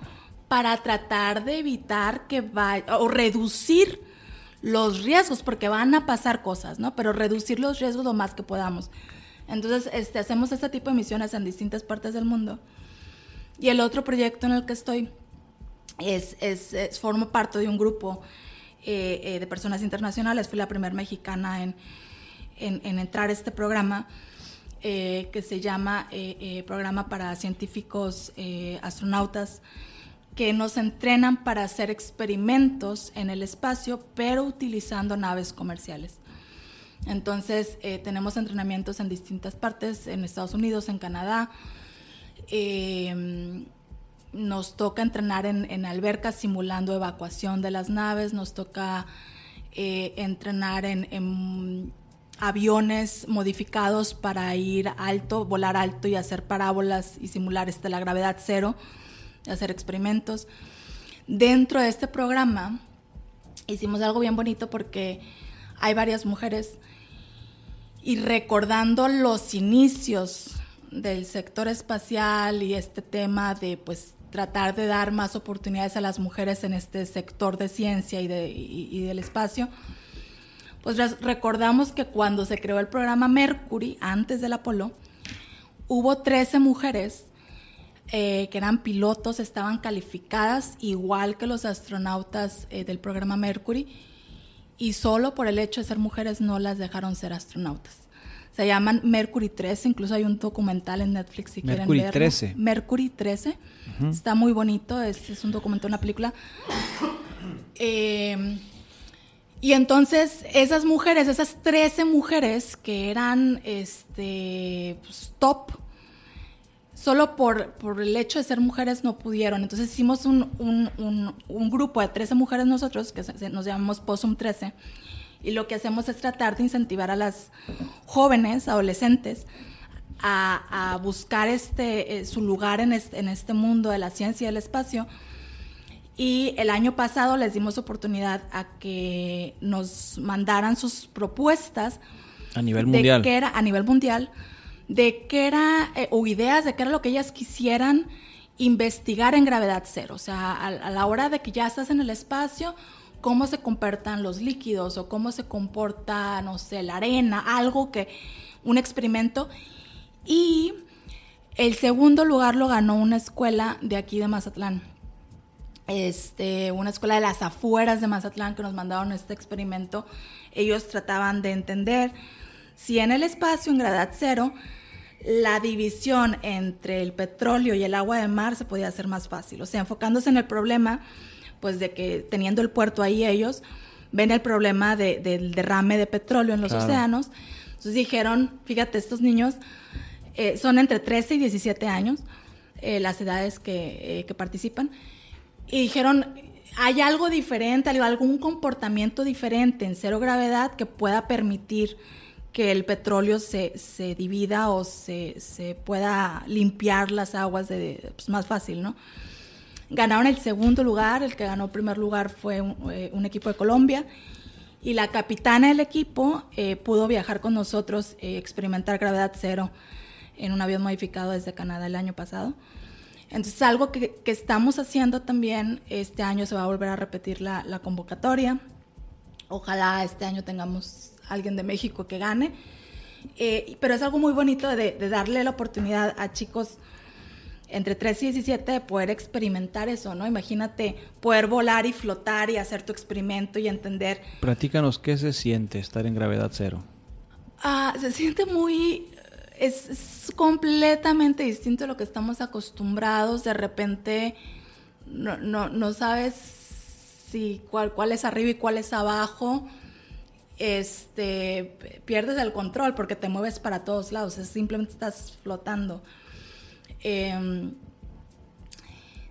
para tratar de evitar que vaya o reducir los riesgos, porque van a pasar cosas, ¿no? Pero reducir los riesgos lo más que podamos. Entonces, este, hacemos este tipo de misiones en distintas partes del mundo. Y el otro proyecto en el que estoy es, es, formo parte de un grupo eh, eh, de personas internacionales. Fui la primera mexicana en, en, en entrar a este programa eh, que se llama eh, eh, Programa para Científicos eh, Astronautas, que nos entrenan para hacer experimentos en el espacio, pero utilizando naves comerciales. Entonces, eh, tenemos entrenamientos en distintas partes, en Estados Unidos, en Canadá. Eh, nos toca entrenar en, en albercas simulando evacuación de las naves, nos toca eh, entrenar en, en aviones modificados para ir alto, volar alto y hacer parábolas y simular este, la gravedad cero, hacer experimentos. Dentro de este programa hicimos algo bien bonito porque hay varias mujeres y recordando los inicios del sector espacial y este tema de pues tratar de dar más oportunidades a las mujeres en este sector de ciencia y, de, y, y del espacio, pues recordamos que cuando se creó el programa Mercury, antes del Apolo, hubo 13 mujeres eh, que eran pilotos, estaban calificadas igual que los astronautas eh, del programa Mercury y solo por el hecho de ser mujeres no las dejaron ser astronautas. Se llaman Mercury 13, incluso hay un documental en Netflix si quieren verlo. 13. Mercury 13. Está muy bonito, es, es un documental, una película. Eh, y entonces esas mujeres, esas 13 mujeres que eran este, pues, top, solo por, por, el hecho de ser mujeres no pudieron. Entonces hicimos un, un, un, grupo de 13 mujeres nosotros, que nos llamamos POSUM 13, y lo que hacemos es tratar de incentivar a las jóvenes, adolescentes, a, a buscar este, eh, su lugar en este, en este mundo de la ciencia y del espacio y el año pasado les dimos oportunidad a que nos mandaran sus propuestas. A nivel mundial. De qué era, a nivel mundial, de qué era, eh, o ideas de qué era lo que ellas quisieran investigar en gravedad cero. O sea, a, a, la hora de que ya estás en el espacio, cómo se comportan los líquidos o cómo se comporta, no sé, la arena, algo que, un experimento. Y el segundo lugar lo ganó una escuela de aquí de Mazatlán este, una escuela de las afueras de Mazatlán que nos mandaron este experimento, ellos trataban de entender si en el espacio, en gravedad cero, la división entre el petróleo y el agua de mar se podía hacer más fácil. O sea, enfocándose en el problema, pues de que teniendo el puerto ahí ellos, ven el problema de, del derrame de petróleo en los claro. océanos. Entonces dijeron, fíjate, estos niños eh, son entre 13 y 17 años, eh, las edades que, eh, que participan y dijeron, hay algo diferente, algún comportamiento diferente en cero gravedad que pueda permitir que el petróleo se, se divida o se, se, pueda limpiar las aguas de, pues más fácil, ¿no? Ganaron el segundo lugar, el que ganó primer lugar fue un, eh, un equipo de Colombia y la capitana del equipo eh, pudo viajar con nosotros, eh, experimentar gravedad cero en un avión modificado desde Canadá el año pasado. Entonces, algo que, que, estamos haciendo también, este año se va a volver a repetir la, la, convocatoria. Ojalá este año tengamos alguien de México que gane. Eh, pero es algo muy bonito de, de, darle la oportunidad a chicos entre 13 y 17 de poder experimentar eso, ¿no? Imagínate poder volar y flotar y hacer tu experimento y entender. Platícanos qué se siente estar en gravedad cero. Ah, se siente muy es, completamente distinto a lo que estamos acostumbrados. De repente no, no, no sabes si cuál, es arriba y cuál es abajo. Este, pierdes el control porque te mueves para todos lados. Es, simplemente estás flotando. Eh,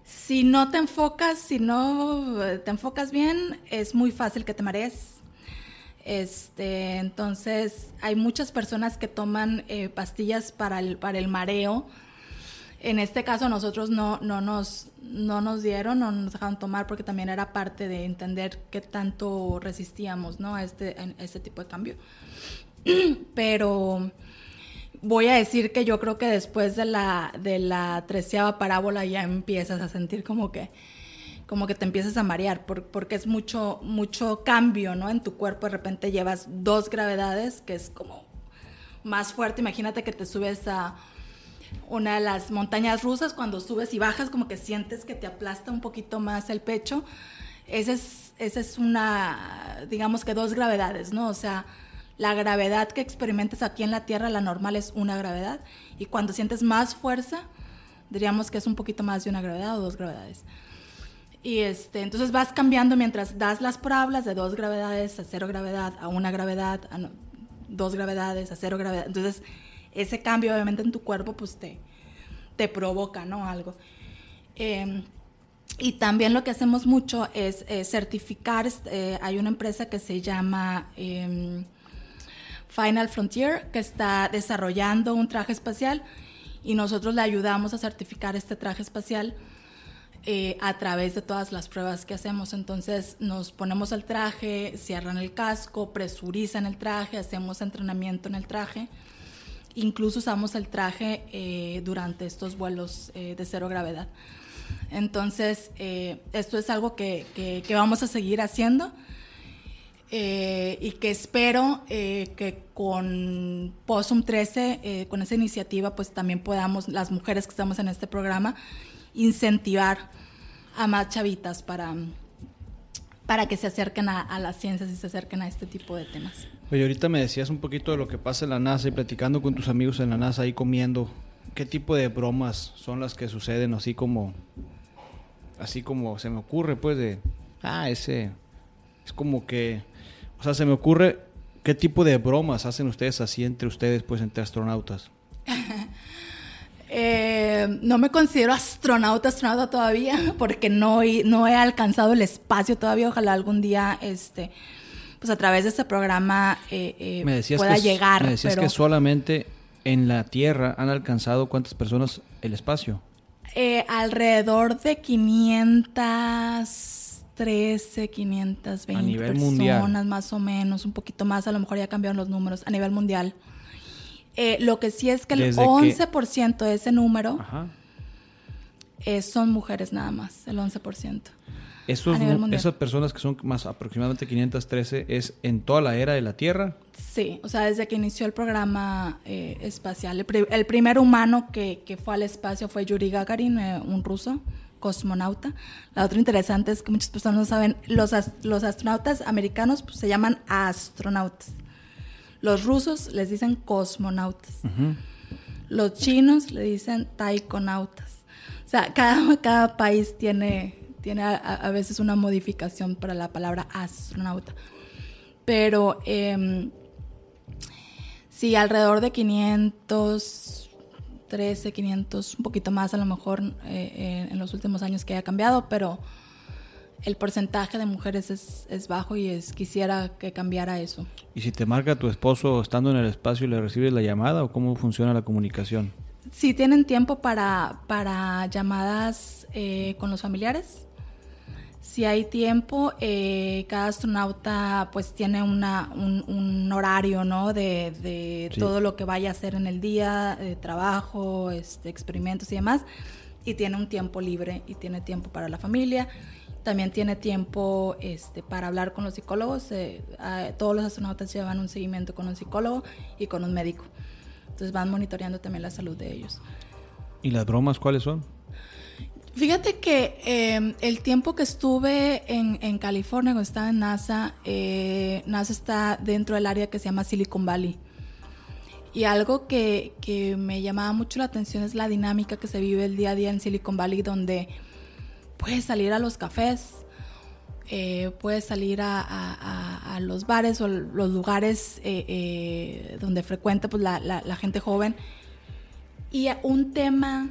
si no te enfocas, si no te enfocas bien, es muy fácil que te marees este, entonces, hay muchas personas que toman eh, pastillas para el, para el mareo. En este caso, nosotros no, no, nos, no nos dieron, no nos dejaron tomar porque también era parte de entender qué tanto resistíamos ¿no? a, este, este tipo de cambio. Pero voy a decir que yo creo que después de la, de la treceava parábola ya empiezas a sentir como que como que te empiezas a marear, por, porque es mucho, mucho cambio, ¿no? En tu cuerpo de repente llevas dos gravedades, que es como más fuerte. Imagínate que te subes a una de las montañas rusas, cuando subes y bajas, como que sientes que te aplasta un poquito más el pecho. Esa es, esa es una, digamos que dos gravedades, ¿no? O sea, la gravedad que experimentes aquí en la Tierra, la normal es una gravedad, y cuando sientes más fuerza, diríamos que es un poquito más de una gravedad o dos gravedades. Y este, entonces vas cambiando mientras das las parábolas de dos gravedades a cero gravedad, a una gravedad, a dos gravedades, a cero gravedad. Entonces, ese cambio obviamente en tu cuerpo pues te, te provoca, ¿no? Algo. Eh, y también lo que hacemos mucho es eh, certificar, eh, hay una empresa que se llama eh, Final Frontier, que está desarrollando un traje espacial y nosotros le ayudamos a certificar este traje espacial eh, a través de todas las pruebas que hacemos. Entonces nos ponemos el traje, cierran el casco, presurizan el traje, hacemos entrenamiento en el traje. Incluso usamos el traje eh, durante estos vuelos eh, de cero gravedad. Entonces, eh, esto es algo que, que, que, vamos a seguir haciendo. eh, y que espero eh, que con POSUM 13, eh, con esa iniciativa, pues también podamos, las mujeres que estamos en este programa, incentivar a más chavitas para, para que se acerquen a, a las ciencias y se acerquen a este tipo de temas. Oye, ahorita me decías un poquito de lo que pasa en la NASA y platicando con tus amigos en la NASA ahí comiendo. ¿Qué tipo de bromas son las que suceden así como así como se me ocurre pues de ah, ese es como que o sea, se me ocurre qué tipo de bromas hacen ustedes así entre ustedes pues entre astronautas? Eh, no me considero astronauta, astronauta todavía, porque no, he- no he alcanzado el espacio todavía. Ojalá algún día, este, pues a través de este programa eh, eh, me decías pueda que, llegar. me decías pero, que solamente en la Tierra han alcanzado cuántas personas el espacio. eh, alrededor de 513, 520 A nivel personas, mundial. más o menos, un poquito más, a lo mejor ya cambiaron los números a nivel mundial. Eh, lo que sí es que el Desde que- 11% de ese número Ajá. eh, son mujeres nada más, el 11%. Esos esas personas que son más aproximadamente 513 es en toda la era de la Tierra. Sí, o sea, desde que inició el programa eh, espacial. El, pri- el primer humano que, que fue al espacio fue Yuri Gagarin, eh, un ruso, cosmonauta. La otra interesante es que muchas personas no saben, los, as- los astronautas americanos pues, se llaman astronautas. Los rusos les dicen cosmonautas. Los chinos le dicen taikonautas. O sea, cada, cada país tiene, tiene a, a veces una modificación para la palabra astronauta. Pero em, sí, alrededor de 513, 500, un poquito más a lo mejor eh, eh, en los últimos años que haya cambiado, pero el porcentaje de mujeres es, es bajo y es, quisiera que cambiara eso. ¿Y si te marca tu esposo estando en el espacio y le recibes la llamada o cómo funciona la comunicación? Si tienen tiempo para, para llamadas eh, con los familiares, si hay tiempo, eh, cada astronauta pues tiene una, un, un horario, ¿no? De, de Sí. todo lo que vaya a hacer en el día, de trabajo, este, experimentos y demás, y tiene un tiempo libre y tiene tiempo para la familia. También tiene tiempo este, para hablar con los psicólogos. eh, todos los astronautas llevan un seguimiento con un psicólogo y con un médico. Entonces van monitoreando también la salud de ellos. ¿Y las bromas cuáles son? Fíjate que eh, el tiempo que estuve en, en California, cuando estaba en NASA, eh, NASA está dentro del área que se llama Silicon Valley. Y algo que, que me llamaba mucho la atención es la dinámica que se vive el día a día en Silicon Valley, donde puedes salir a los cafés, eh, puedes salir a, a- a- los bares o los lugares eh, eh, donde frecuenta pues, la, la- la gente joven. Y un tema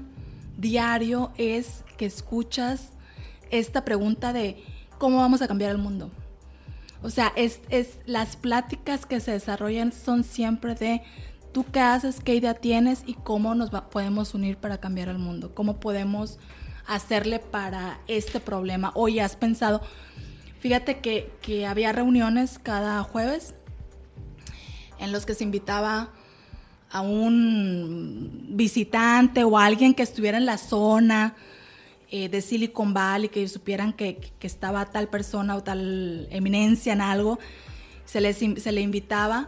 diario es que escuchas esta pregunta de cómo vamos a cambiar el mundo. O sea, es, es las pláticas que se desarrollan son siempre de tú qué haces, qué idea tienes y cómo nos va- podemos unir para cambiar el mundo, cómo podemos hacerle para este problema. Hoy has pensado, fíjate que, que había reuniones cada jueves en los que se invitaba a un visitante o alguien que estuviera en la zona eh, de Silicon Valley, que supieran que, que estaba tal persona o tal eminencia en algo, se, les, se le invitaba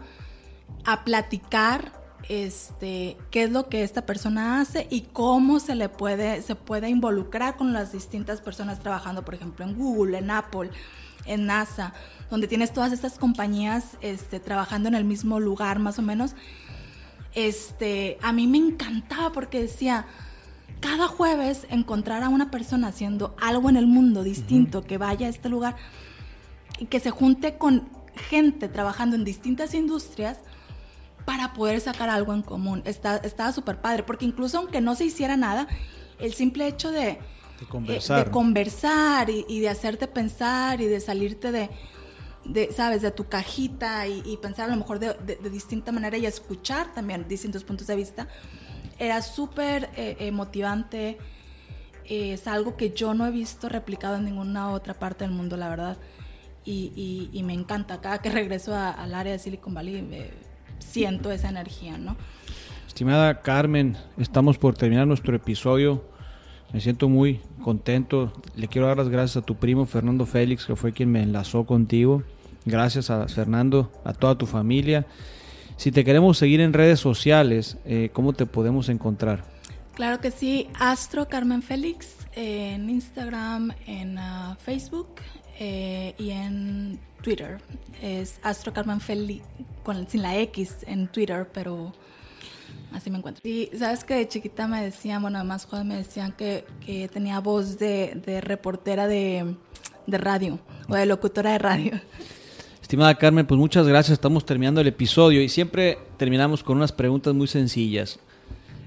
a platicar este, qué es lo que esta persona hace y cómo se le puede, se puede involucrar con las distintas personas trabajando, por ejemplo, en Google, en Apple, en NASA, donde tienes todas estas compañías este, trabajando en el mismo lugar más o menos. Este, a mí me encantaba porque decía, cada jueves encontrar a una persona haciendo algo en el mundo distinto, que vaya a este lugar y que se junte con gente trabajando en distintas industrias para poder sacar algo en común. Está, estaba súper padre, porque incluso aunque no se hiciera nada, el simple hecho de, De eh, conversar. de conversar y, y de hacerte pensar y de salirte de, de, sabes, de tu cajita y, y pensar a lo mejor de, de- de distinta manera y escuchar también distintos puntos de vista, era súper eh, eh, motivante. Eh, es algo que yo no he visto replicado en ninguna otra parte del mundo, la verdad. Y, y- y me encanta. Cada que regreso a- al área de Silicon Valley siento esa energía, ¿no? Estimada Carmen, estamos por terminar nuestro episodio. Me siento muy contento. Le quiero dar las gracias a tu primo Fernando Félix, que fue quien me enlazó contigo. Gracias a Fernando, a toda tu familia. Si te queremos seguir en redes sociales, eh, ¿cómo te podemos encontrar? Claro que sí, Astro Carmen Félix en Instagram, en uh, Facebook eh, y en Twitter. Es Astro Carmen Félix con, sin la X en Twitter, pero así me encuentro. Y sabes que de chiquita me decían, bueno, además joven me decían que, que tenía voz de, de reportera de, de radio o de locutora de radio. Estimada Carmen, pues muchas gracias. Estamos terminando el episodio y siempre terminamos con unas preguntas muy sencillas.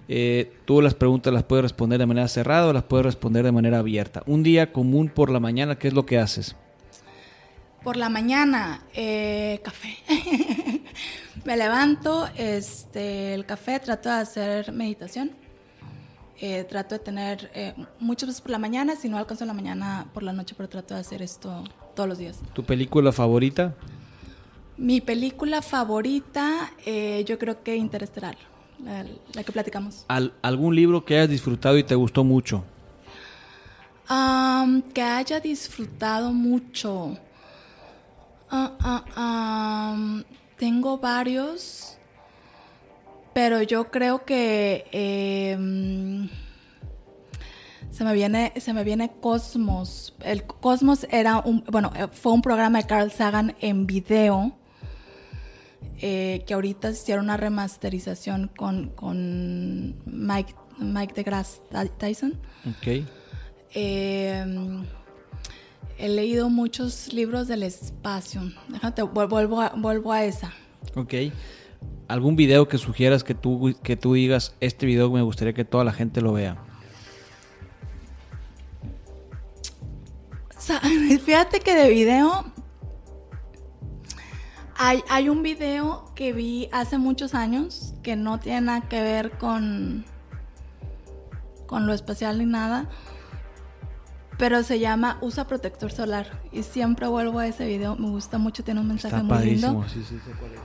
Eh, tú las preguntas las puedes responder de manera cerrada o las puedes responder de manera abierta. Un día común por la mañana, ¿qué es lo que haces? Por la mañana, eh, café. Me levanto, este, el café, trato de hacer meditación. Eh, trato de tener eh, muchas veces por la mañana, si no alcanzo la mañana, por la noche, pero trato de hacer esto todos los días. ¿Tu película favorita? Mi película favorita, eh, yo creo que Interestelar, la, la que platicamos. Al- ¿Algún libro que hayas disfrutado y te gustó mucho? Que haya disfrutado mucho. Ah, ah, tengo varios, pero yo creo que em, se me viene, se me viene Cosmos. El Cosmos era un, bueno, eh, fue un programa de Carl Sagan en video. Eh, que ahorita hicieron una remasterización con, con Mike, Mike deGrasse Tyson. Ok. Eh, he leído muchos libros del espacio. Déjate, vuel- vuelvo a, vuelvo a esa. Ok. ¿Algún video que sugieras que tú, que tú digas, este video me gustaría que toda la gente lo vea? Fíjate que de video hay, hay un video que vi hace muchos años que no tiene nada que ver con, con lo espacial ni nada, pero se llama Usa protector solar y siempre vuelvo a ese video, me gusta mucho, tiene un mensaje Está muy padrísimo. lindo. Sí, sí, sé cuál es.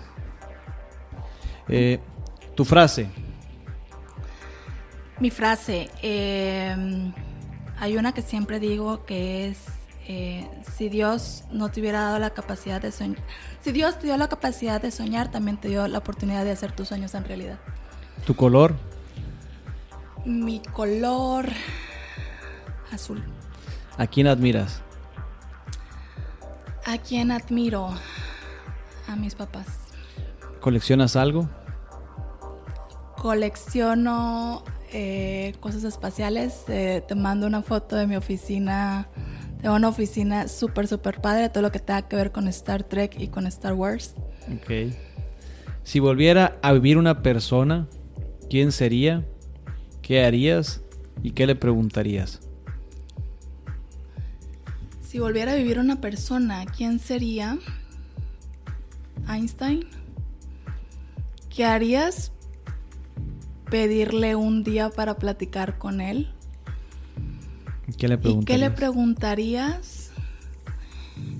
Eh, tu frase. Mi frase, eh, hay una que siempre digo que es, eh, si Dios no te hubiera dado la capacidad de soñar, si Dios te dio la capacidad de soñar, también te dio la oportunidad de hacer tus sueños en realidad. Tu color. Mi color azul. ¿A quién admiras? ¿A quién admiro? A mis papás. ¿Coleccionas algo? Colecciono eh, cosas espaciales. eh, te mando una foto de mi oficina. Tengo una oficina súper, súper padre. Todo lo que tenga que ver con Star Trek y con Star Wars. Ok. Si volviera a vivir una persona, ¿quién sería? ¿Qué harías? ¿Y qué le preguntarías? Si volviera a vivir una persona, ¿quién sería? Einstein. ¿Qué harías? Pedirle un día para platicar con él. ¿Qué le ¿Y qué preguntarías? le preguntarías?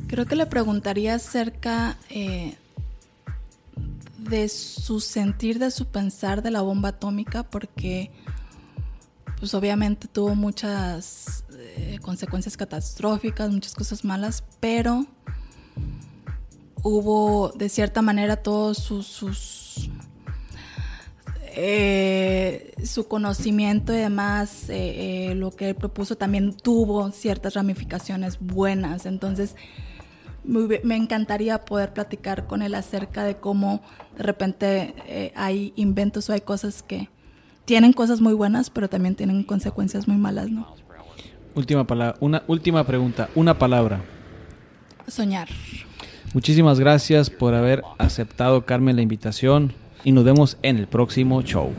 Creo que le preguntaría acerca eh, de su sentir, de su pensar de la bomba atómica, porque pues obviamente tuvo muchas eh, consecuencias catastróficas, muchas cosas malas, pero hubo de cierta manera todos sus, sus eh, su conocimiento y demás, eh, eh, lo que él propuso también tuvo ciertas ramificaciones buenas. Entonces, me, me encantaría poder platicar con él acerca de cómo de repente eh, hay inventos o hay cosas que tienen cosas muy buenas, pero también tienen consecuencias muy malas, ¿no? Última palabra, una última pregunta, una palabra. Soñar. Muchísimas gracias por haber aceptado, Carmen, la invitación y nos vemos en el próximo show.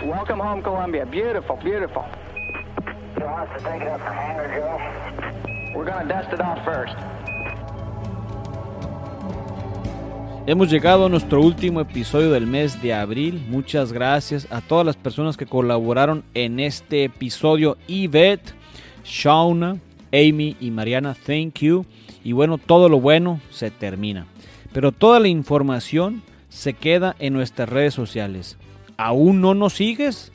Uh. Welcome home, Columbia. Beautiful, beautiful. You'll have to take it up for hangar, Joe. We're going to dust it off first. Hemos llegado a nuestro último episodio del mes de abril. Muchas gracias a todas las personas que colaboraron en este episodio. Yvette, Shauna, Amy y Mariana, thank you. Y bueno, todo lo bueno se termina. Pero toda la información se queda en nuestras redes sociales. ¿Aún no nos sigues?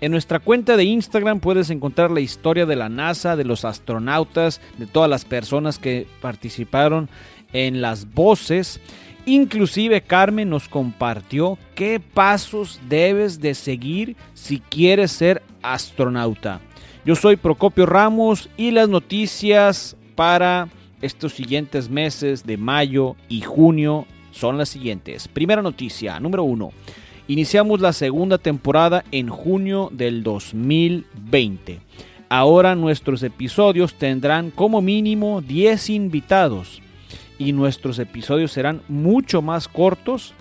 En nuestra cuenta de Instagram puedes encontrar la historia de la NASA, de los astronautas, de todas las personas que participaron en las voces. Inclusive Carmen nos compartió qué pasos debes de seguir si quieres ser astronauta. Yo soy Procopio Ramos y las noticias para estos siguientes meses de mayo y junio son las siguientes. Primera noticia, número uno. Iniciamos la segunda temporada en junio del 2020. Ahora nuestros episodios tendrán como mínimo 10 invitados y nuestros episodios serán mucho más cortos.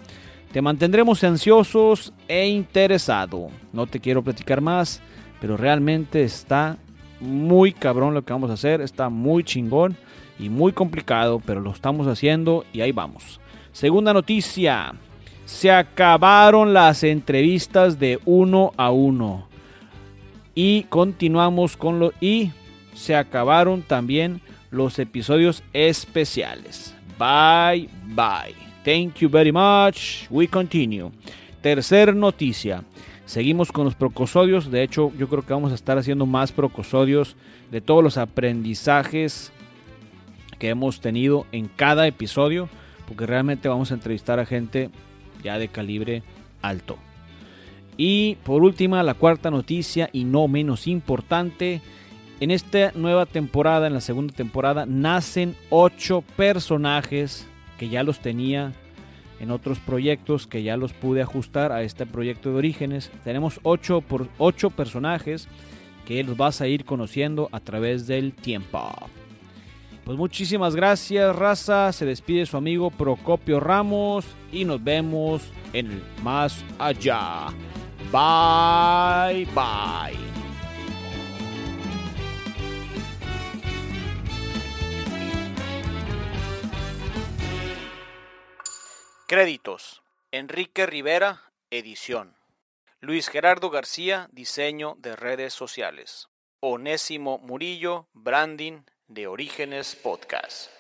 Te mantendremos ansiosos e interesado. No te quiero platicar más, pero realmente está muy cabrón lo que vamos a hacer. Está muy chingón y muy complicado, pero lo estamos haciendo y ahí vamos. Segunda noticia se acabaron las entrevistas de uno a uno. Y continuamos con lo y se acabaron también los episodios especiales. Bye bye. Thank you very much. We continue. Tercer noticia. Seguimos con los procosodios. De hecho, yo creo que vamos a estar haciendo más procosodios de todos los aprendizajes que hemos tenido en cada episodio. Porque realmente vamos a entrevistar a gente ya de calibre alto. Y por última, la cuarta noticia y no menos importante, en esta nueva temporada, en la segunda temporada, nacen ocho personajes que ya los tenía en otros proyectos, que ya los pude ajustar a este proyecto de orígenes. Tenemos ocho, por, ocho personajes que los vas a ir conociendo a través del tiempo. Pues muchísimas gracias, raza. Se despide su amigo Procopio Ramos y nos vemos en el más allá. Bye, bye. Créditos. Enrique Rivera, edición. Luis Gerardo García, diseño de redes sociales. Onésimo Murillo, branding de Orígenes Podcast.